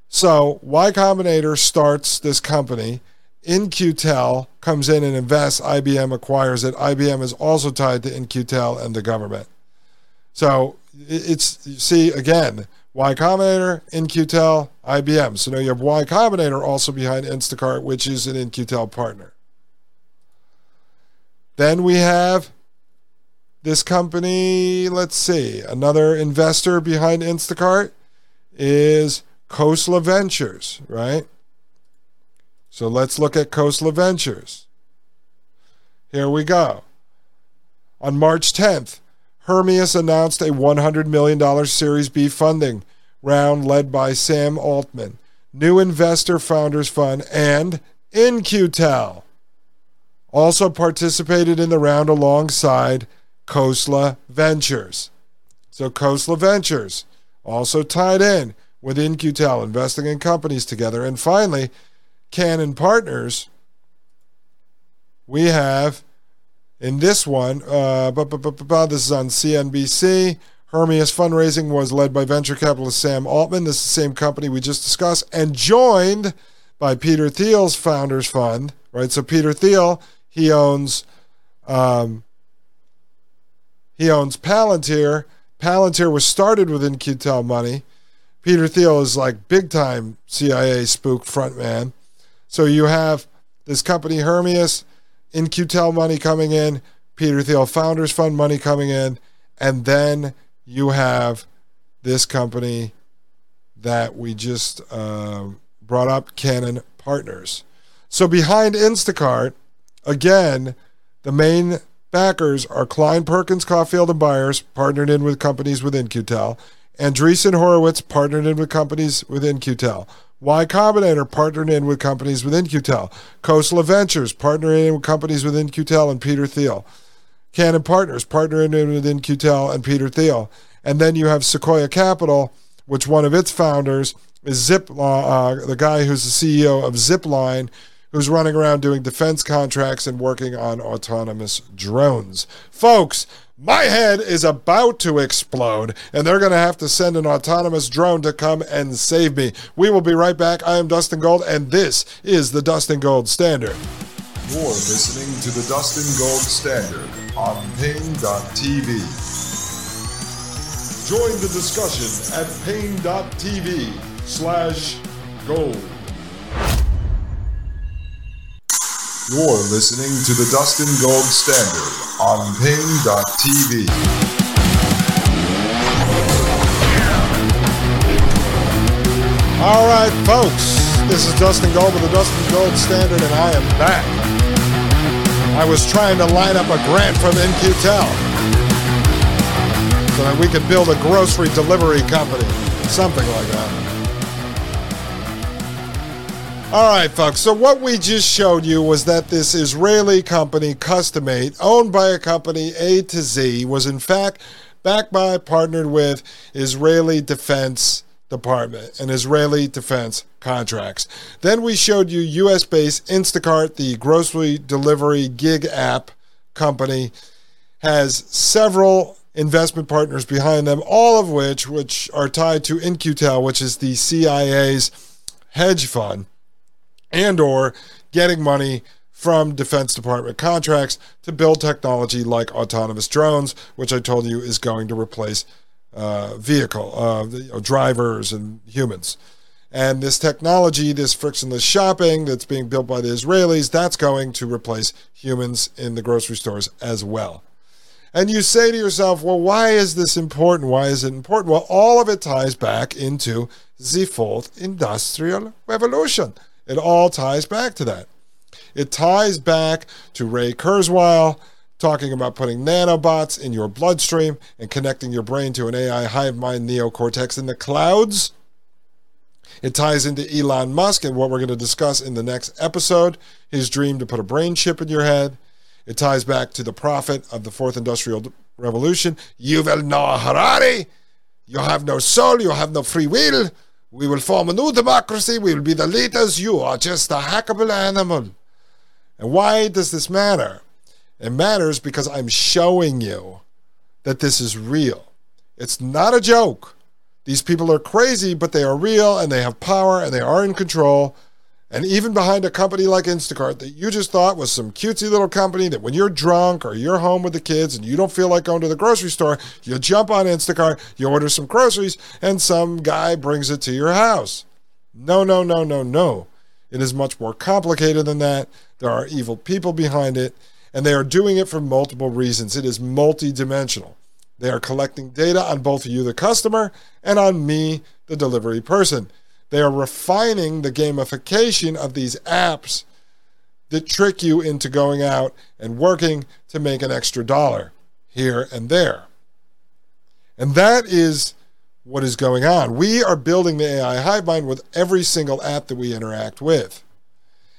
So Y Combinator starts this company. In-Q-Tel comes in and invests. IBM acquires it. IBM is also tied to In-Q-Tel and the government. So it's, see, again, Y Combinator, In-Q-Tel, IBM. So now you have Y Combinator also behind Instacart, which is an In-Q-Tel partner. Then we have this company, let's see, another investor behind Instacart is Khosla Ventures, right? So let's look at Khosla Ventures. Here we go. On March 10th, Hermeus announced a $100 million Series B funding round led by Sam Altman, New Investor Founders Fund, and In-Q-Tel also participated in the round alongside Khosla Ventures. So Khosla Ventures also tied in with In-Q-Tel, investing in companies together. And finally, Canaan Partners, we have in this one, uh, this is on CNBC. Hermeus fundraising was led by venture capitalist Sam Altman. This is the same company we just discussed, and joined by Peter Thiel's Founders Fund, right? So Peter Thiel he owns um, he owns Palantir. Palantir was started with In-Q-Tel money. Peter Thiel is like big time CIA spook frontman. So you have this company Hermeus, In-Q-Tel money coming in, Peter Thiel Founders Fund money coming in, and then you have this company that we just uh, brought up, Canaan Partners. So behind Instacart Again, the main backers are Kleiner Perkins, Caufield, and Byers, partnered in with companies within In-Q-Tel. Andreessen Horowitz, partnered in with companies within In-Q-Tel. Y Combinator, partnered in with companies within In-Q-Tel. Khosla Ventures, partnering in with companies within In-Q-Tel and Peter Thiel. Canaan Partners, partnering in with In-Q-Tel and Peter Thiel. And then you have Sequoia Capital, which one of its founders is Zip, uh, uh, the guy who's the CEO of Zipline, who's running around doing defense contracts and working on autonomous drones. Folks, my head is about to explode, and they're going to have to send an autonomous drone to come and save me. We will be right back. I am Dustin Gold, and this is the Dustin Gold Standard. You're listening to the Dustin Gold Standard on Paine.tv. Join the discussion at Paine.tv slash gold. You're listening to the Dustin Gold Standard on Paine.tv. All right, folks, this is Dustin Gold with the Dustin Gold Standard, and I am back. I was trying to line up a grant from In-Q-Tel so that we could build a grocery delivery company, something like that. All right, folks. So what we just showed you was that this Israeli company, Cust2Mate, owned by a company A2Z, was in fact backed by, partnered with Israeli Defense Department and Israeli defense contracts. Then we showed you US-based Instacart, the grocery delivery gig app company, has several investment partners behind them, all of which which are tied to In-Q-Tel, which is the CIA's hedge fund and or getting money from Defense Department contracts to build technology like autonomous drones, which I told you is going to replace uh, vehicle uh, you know, drivers and humans. And this technology, this frictionless shopping that's being built by the Israelis, that's going to replace humans in the grocery stores as well. And you say to yourself, well, why is this important? Why is it important? Well, all of it ties back into the fourth industrial revolution. It all ties back to that. It ties back to Ray Kurzweil talking about putting nanobots in your bloodstream and connecting your brain to an AI hive mind neocortex in the clouds. It ties into Elon Musk and what we're going to discuss in the next episode his dream to put a brain chip in your head. It ties back to the prophet of the fourth industrial revolution, Yuval Noah Harari. You have no soul, you have no free will. We will form a new democracy. We will be the leaders. You are just a hackable animal. And why does this matter? It matters because I'm showing you that this is real. It's not a joke. These people are crazy, but they are real and they have power and they are in control. And even behind a company like Instacart that you just thought was some cutesy little company that when you're drunk or you're home with the kids and you don't feel like going to the grocery store, you jump on Instacart, you order some groceries, and some guy brings it to your house. No, no, no, no, no. It is much more complicated than that. There are evil people behind it, and they are doing it for multiple reasons. It is multidimensional. They are collecting data on both you, the customer, and on me, the delivery person. They are refining the gamification of these apps that trick you into going out and working to make an extra dollar here and there. And that is what is going on. We are building the AI hive mind with every single app that we interact with.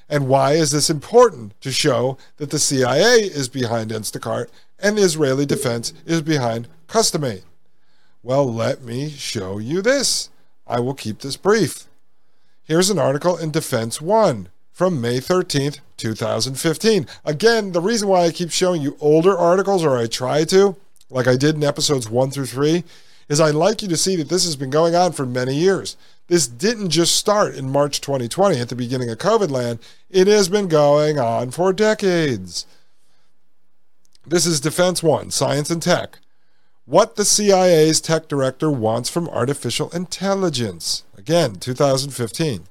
And why is this important? To show that the CIA is behind Instacart and the Israeli defense is behind Cust2Mate. Well, let me show you this. I will keep this brief. Here's an article in Defense One from May 13th, 2015. Again, the reason why I keep showing you older articles, or I try to, like I did in episodes one through three, is I'd like you to see that this has been going on for many years. This didn't just start in March 2020 at the beginning of COVID land, it has been going on for decades. This is Defense One Science and Tech. What the CIA's tech director wants from artificial intelligence. Again, 2015.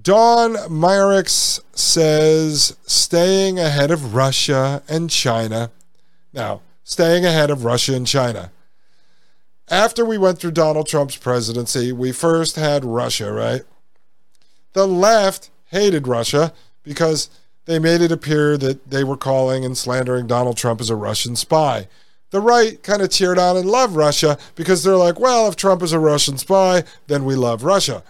Dawn Meyerriecks says staying ahead of Russia and China. Now, staying ahead of Russia and China after we went through Donald Trump's presidency, we first had Russia, right? The left hated Russia because they made it appear that they were calling and slandering Donald Trump as a Russian spy. The right kind of cheered on and loved Russia because they're like, well, if Trump is a Russian spy, then we love Russia.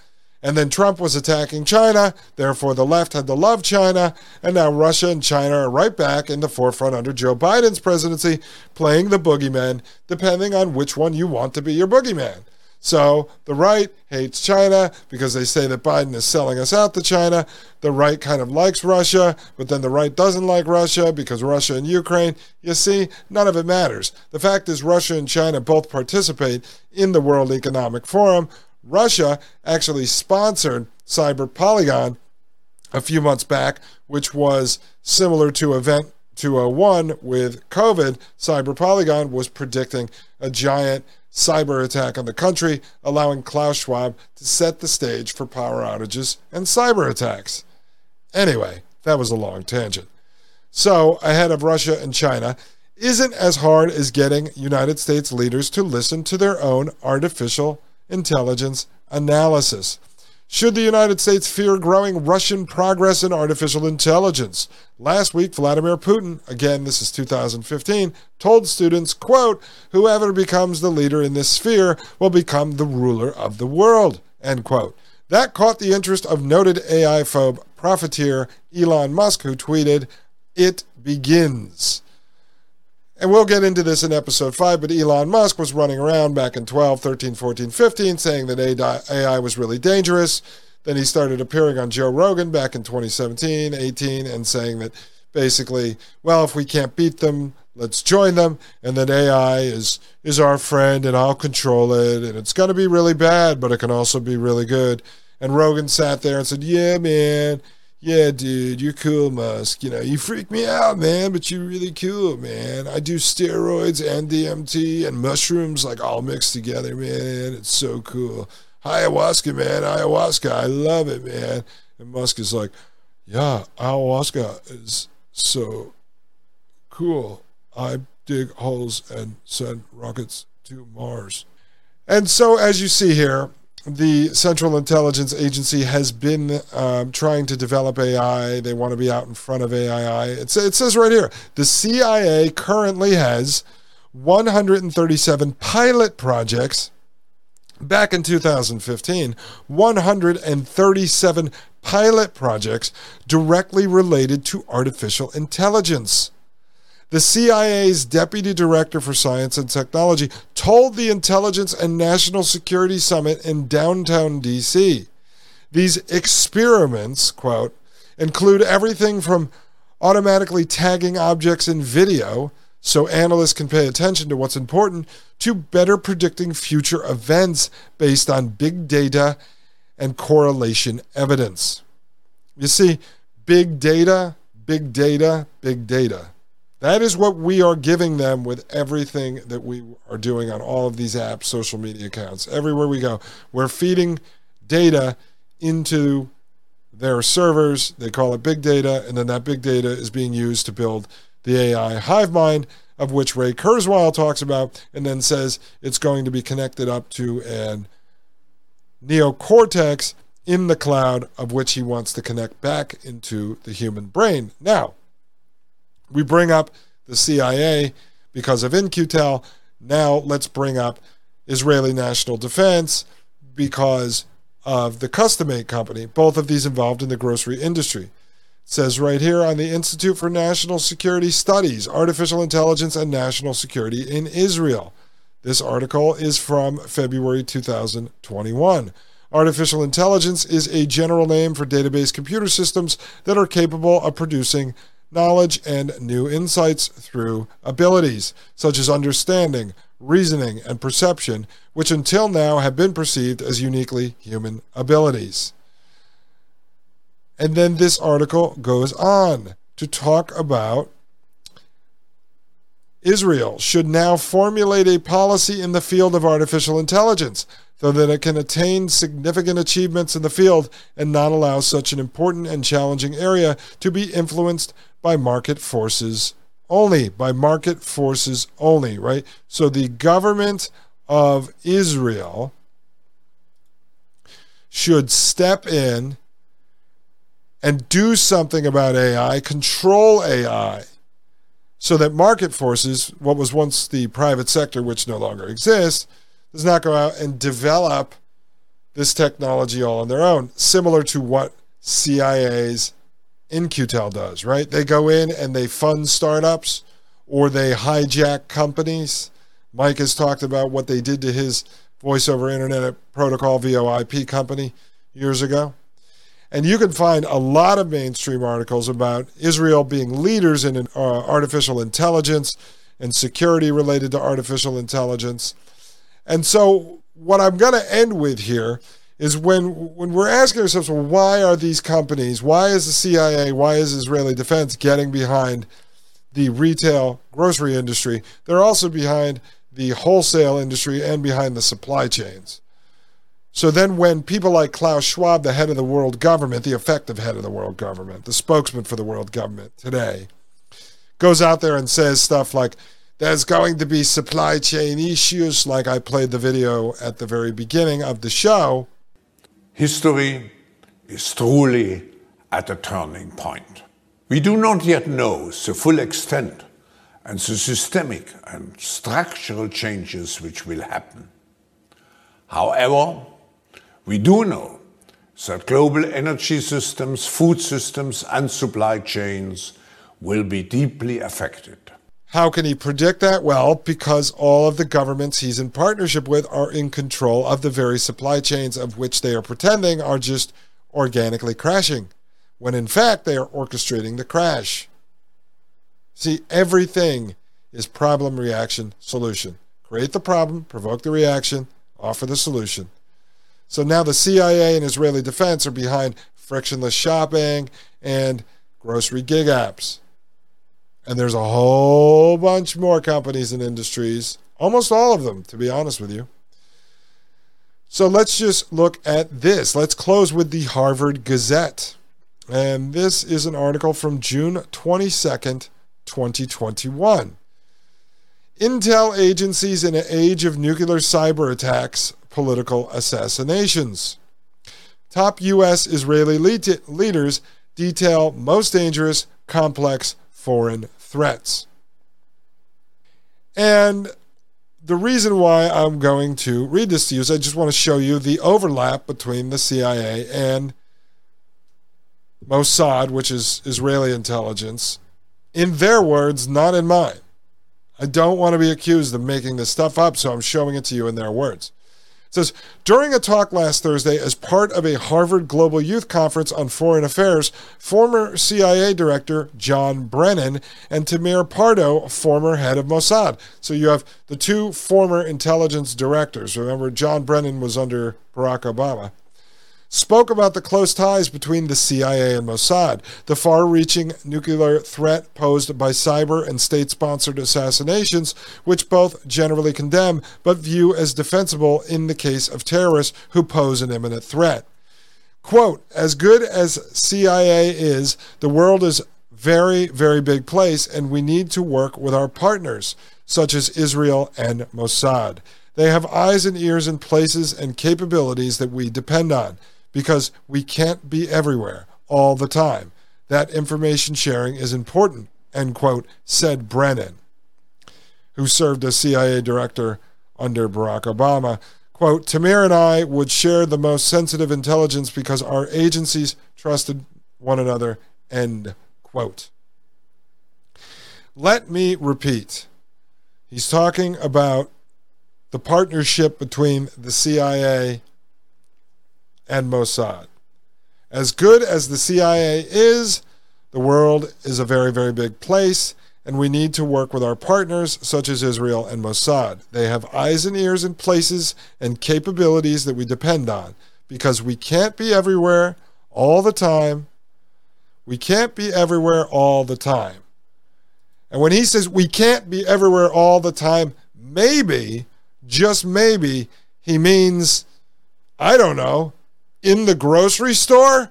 And then Trump was attacking China, therefore the left had to love China, and now Russia and China are right back in the forefront under Joe Biden's presidency, playing the boogeyman, depending on which one you want to be your boogeyman. So the right hates China because they say that Biden is selling us out to China. The right kind of likes Russia, but then the right doesn't like Russia because Russia and Ukraine. You see, none of it matters. The fact is, Russia and China both participate in the World Economic Forum, Russia actually sponsored Cyber Polygon a few months back, which was similar to Event 201 with COVID. Cyber Polygon was predicting a giant cyber attack on the country, allowing Klaus Schwab to set the stage for power outages and cyber attacks. Anyway, that was a long tangent. So, ahead of Russia and China, isn't as hard as getting United States leaders to listen to their own artificial intelligence analysis. Should the United States fear growing Russian progress in artificial intelligence? Last week, Vladimir Putin, again, this is 2015, told students, quote, whoever becomes the leader in this sphere will become the ruler of the world, end quote. That caught the interest of noted AI phobe profiteer Elon Musk, who tweeted, It begins. And we'll get into this in episode 5, but Elon Musk was running around back in 12, 13, 14, 15 saying that AI was really dangerous. Then he started appearing on Joe Rogan back in 2017, 18, and saying that basically, well, if we can't beat them, let's join them, and that AI is is our friend, and I'll control it, and it's going to be really bad, but it can also be really good. And Rogan sat there and said, "Yeah, man, yeah, dude, you're cool, Musk. You know, you freak me out, man, but you're really cool, man. I do steroids and DMT and mushrooms like all mixed together, man. It's so cool. Ayahuasca, man, ayahuasca. I love it, man. And Musk is like, yeah, ayahuasca is so cool. I dig holes and send rockets to Mars. And so, as you see here, the Central Intelligence Agency has been um, trying to develop AI. They want to be out in front of AI. It says right here the CIA currently has 137 pilot projects. Back in 2015, 137 pilot projects directly related to artificial intelligence. The CIA's Deputy Director for Science and Technology told the Intelligence and National Security Summit in downtown DC. These experiments, quote, include everything from automatically tagging objects in video so analysts can pay attention to what's important to better predicting future events based on big data and correlation evidence. You see, big data, big data, big data. That is what we are giving them with everything that we are doing on all of these apps, social media accounts, everywhere we go. We're feeding data into their servers. They call it big data, and then that big data is being used to build the AI hive mind, of which Ray Kurzweil talks about, and then says it's going to be connected up to an neocortex in the cloud, of which he wants to connect back into the human brain. Now, we bring up the CIA because of In-Q-Tel. Now let's bring up Israeli National Defense because of the Cust2Mate Company, both of these involved in the grocery industry. It says right here on the Institute for National Security Studies, Artificial Intelligence and National Security in Israel. This article is from February 2021. Artificial intelligence is a general name for database computer systems that are capable of producing knowledge and new insights through abilities such as understanding, reasoning, and perception, which until now have been perceived as uniquely human abilities. And then this article goes on to talk about Israel should now formulate a policy in the field of artificial intelligence so that it can attain significant achievements in the field and not allow such an important and challenging area to be influenced by market forces only, by market forces only, right? So the government of Israel should step in and do something about AI, control AI, so that market forces, what was once the private sector, which no longer exists, does not go out and develop this technology all on their own, similar to what CIA's In-Q-Tel does, right? They go in and they fund startups or they hijack companies. Mike has talked about what they did to his voice over internet protocol VoIP company years ago. And you can find a lot of mainstream articles about Israel being leaders in uh, artificial intelligence and security related to artificial intelligence. And so, what I'm going to end with here is when when we're asking ourselves, well, why are these companies, why is the CIA, why is Israeli defense getting behind the retail grocery industry? They're also behind the wholesale industry and behind the supply chains. So then, when people like Klaus Schwab, the head of the world government, the effective head of the world government, the spokesman for the world government today, goes out there and says stuff like, there's going to be supply chain issues, like I played the video at the very beginning of the show. History is truly at a turning point. We do not yet know the full extent and the systemic and structural changes which will happen. However, we do know that global energy systems, food systems, and supply chains will be deeply affected. How can he predict that? Well, because all of the governments he's in partnership with are in control of the very supply chains of which they are pretending are just organically crashing, when in fact they are orchestrating the crash. See, everything is problem, reaction, solution. Create the problem, provoke the reaction, offer the solution. So now the CIA and Israeli defense are behind frictionless shopping and grocery gig apps. And there's a whole bunch more companies and industries, almost all of them, to be honest with you. So let's just look at this. Let's close with the Harvard Gazette. And this is an article from June 22nd, 2021. Intel agencies in an age of nuclear cyber attacks, political assassinations. Top U.S. Israeli leaders detail most dangerous, complex foreign threats. And the reason why I'm going to read this to you is I just want to show you the overlap between the CIA and Mossad, which is Israeli intelligence, in their words, not in mine. I don't want to be accused of making this stuff up, so I'm showing it to you in their words. It says during a talk last Thursday as part of a Harvard Global Youth Conference on Foreign Affairs, former CIA Director John Brennan and Tamir Pardo, former head of Mossad. So you have the two former intelligence directors. Remember, John Brennan was under Barack Obama spoke about the close ties between the CIA and Mossad, the far reaching nuclear threat posed by cyber and state sponsored assassinations, which both generally condemn but view as defensible in the case of terrorists who pose an imminent threat. Quote, as good as CIA is, the world is very, very big place, and we need to work with our partners, such as Israel and Mossad. They have eyes and ears in places and capabilities that we depend on because we can't be everywhere all the time. That information sharing is important, end quote, said Brennan, who served as CIA director under Barack Obama. Quote, Tamir and I would share the most sensitive intelligence because our agencies trusted one another, end quote. Let me repeat. He's talking about the partnership between the CIA and Mossad. As good as the CIA is, the world is a very, very big place, and we need to work with our partners such as Israel and Mossad. They have eyes and ears in places and capabilities that we depend on because we can't be everywhere all the time. We can't be everywhere all the time. And when he says we can't be everywhere all the time, maybe, just maybe, he means, I don't know, in the grocery store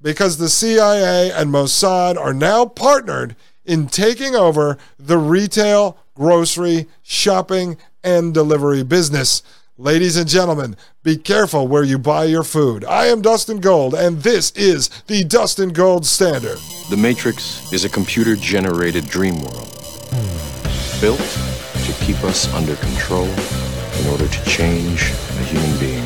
because the CIA and Mossad are now partnered in taking over the retail, grocery, shopping, and delivery business. Ladies and gentlemen, be careful where you buy your food. I am Dustin Gold, and this is the Dustin Gold Standard. The Matrix is a computer generated dream world built to keep us under control in order to change a human being.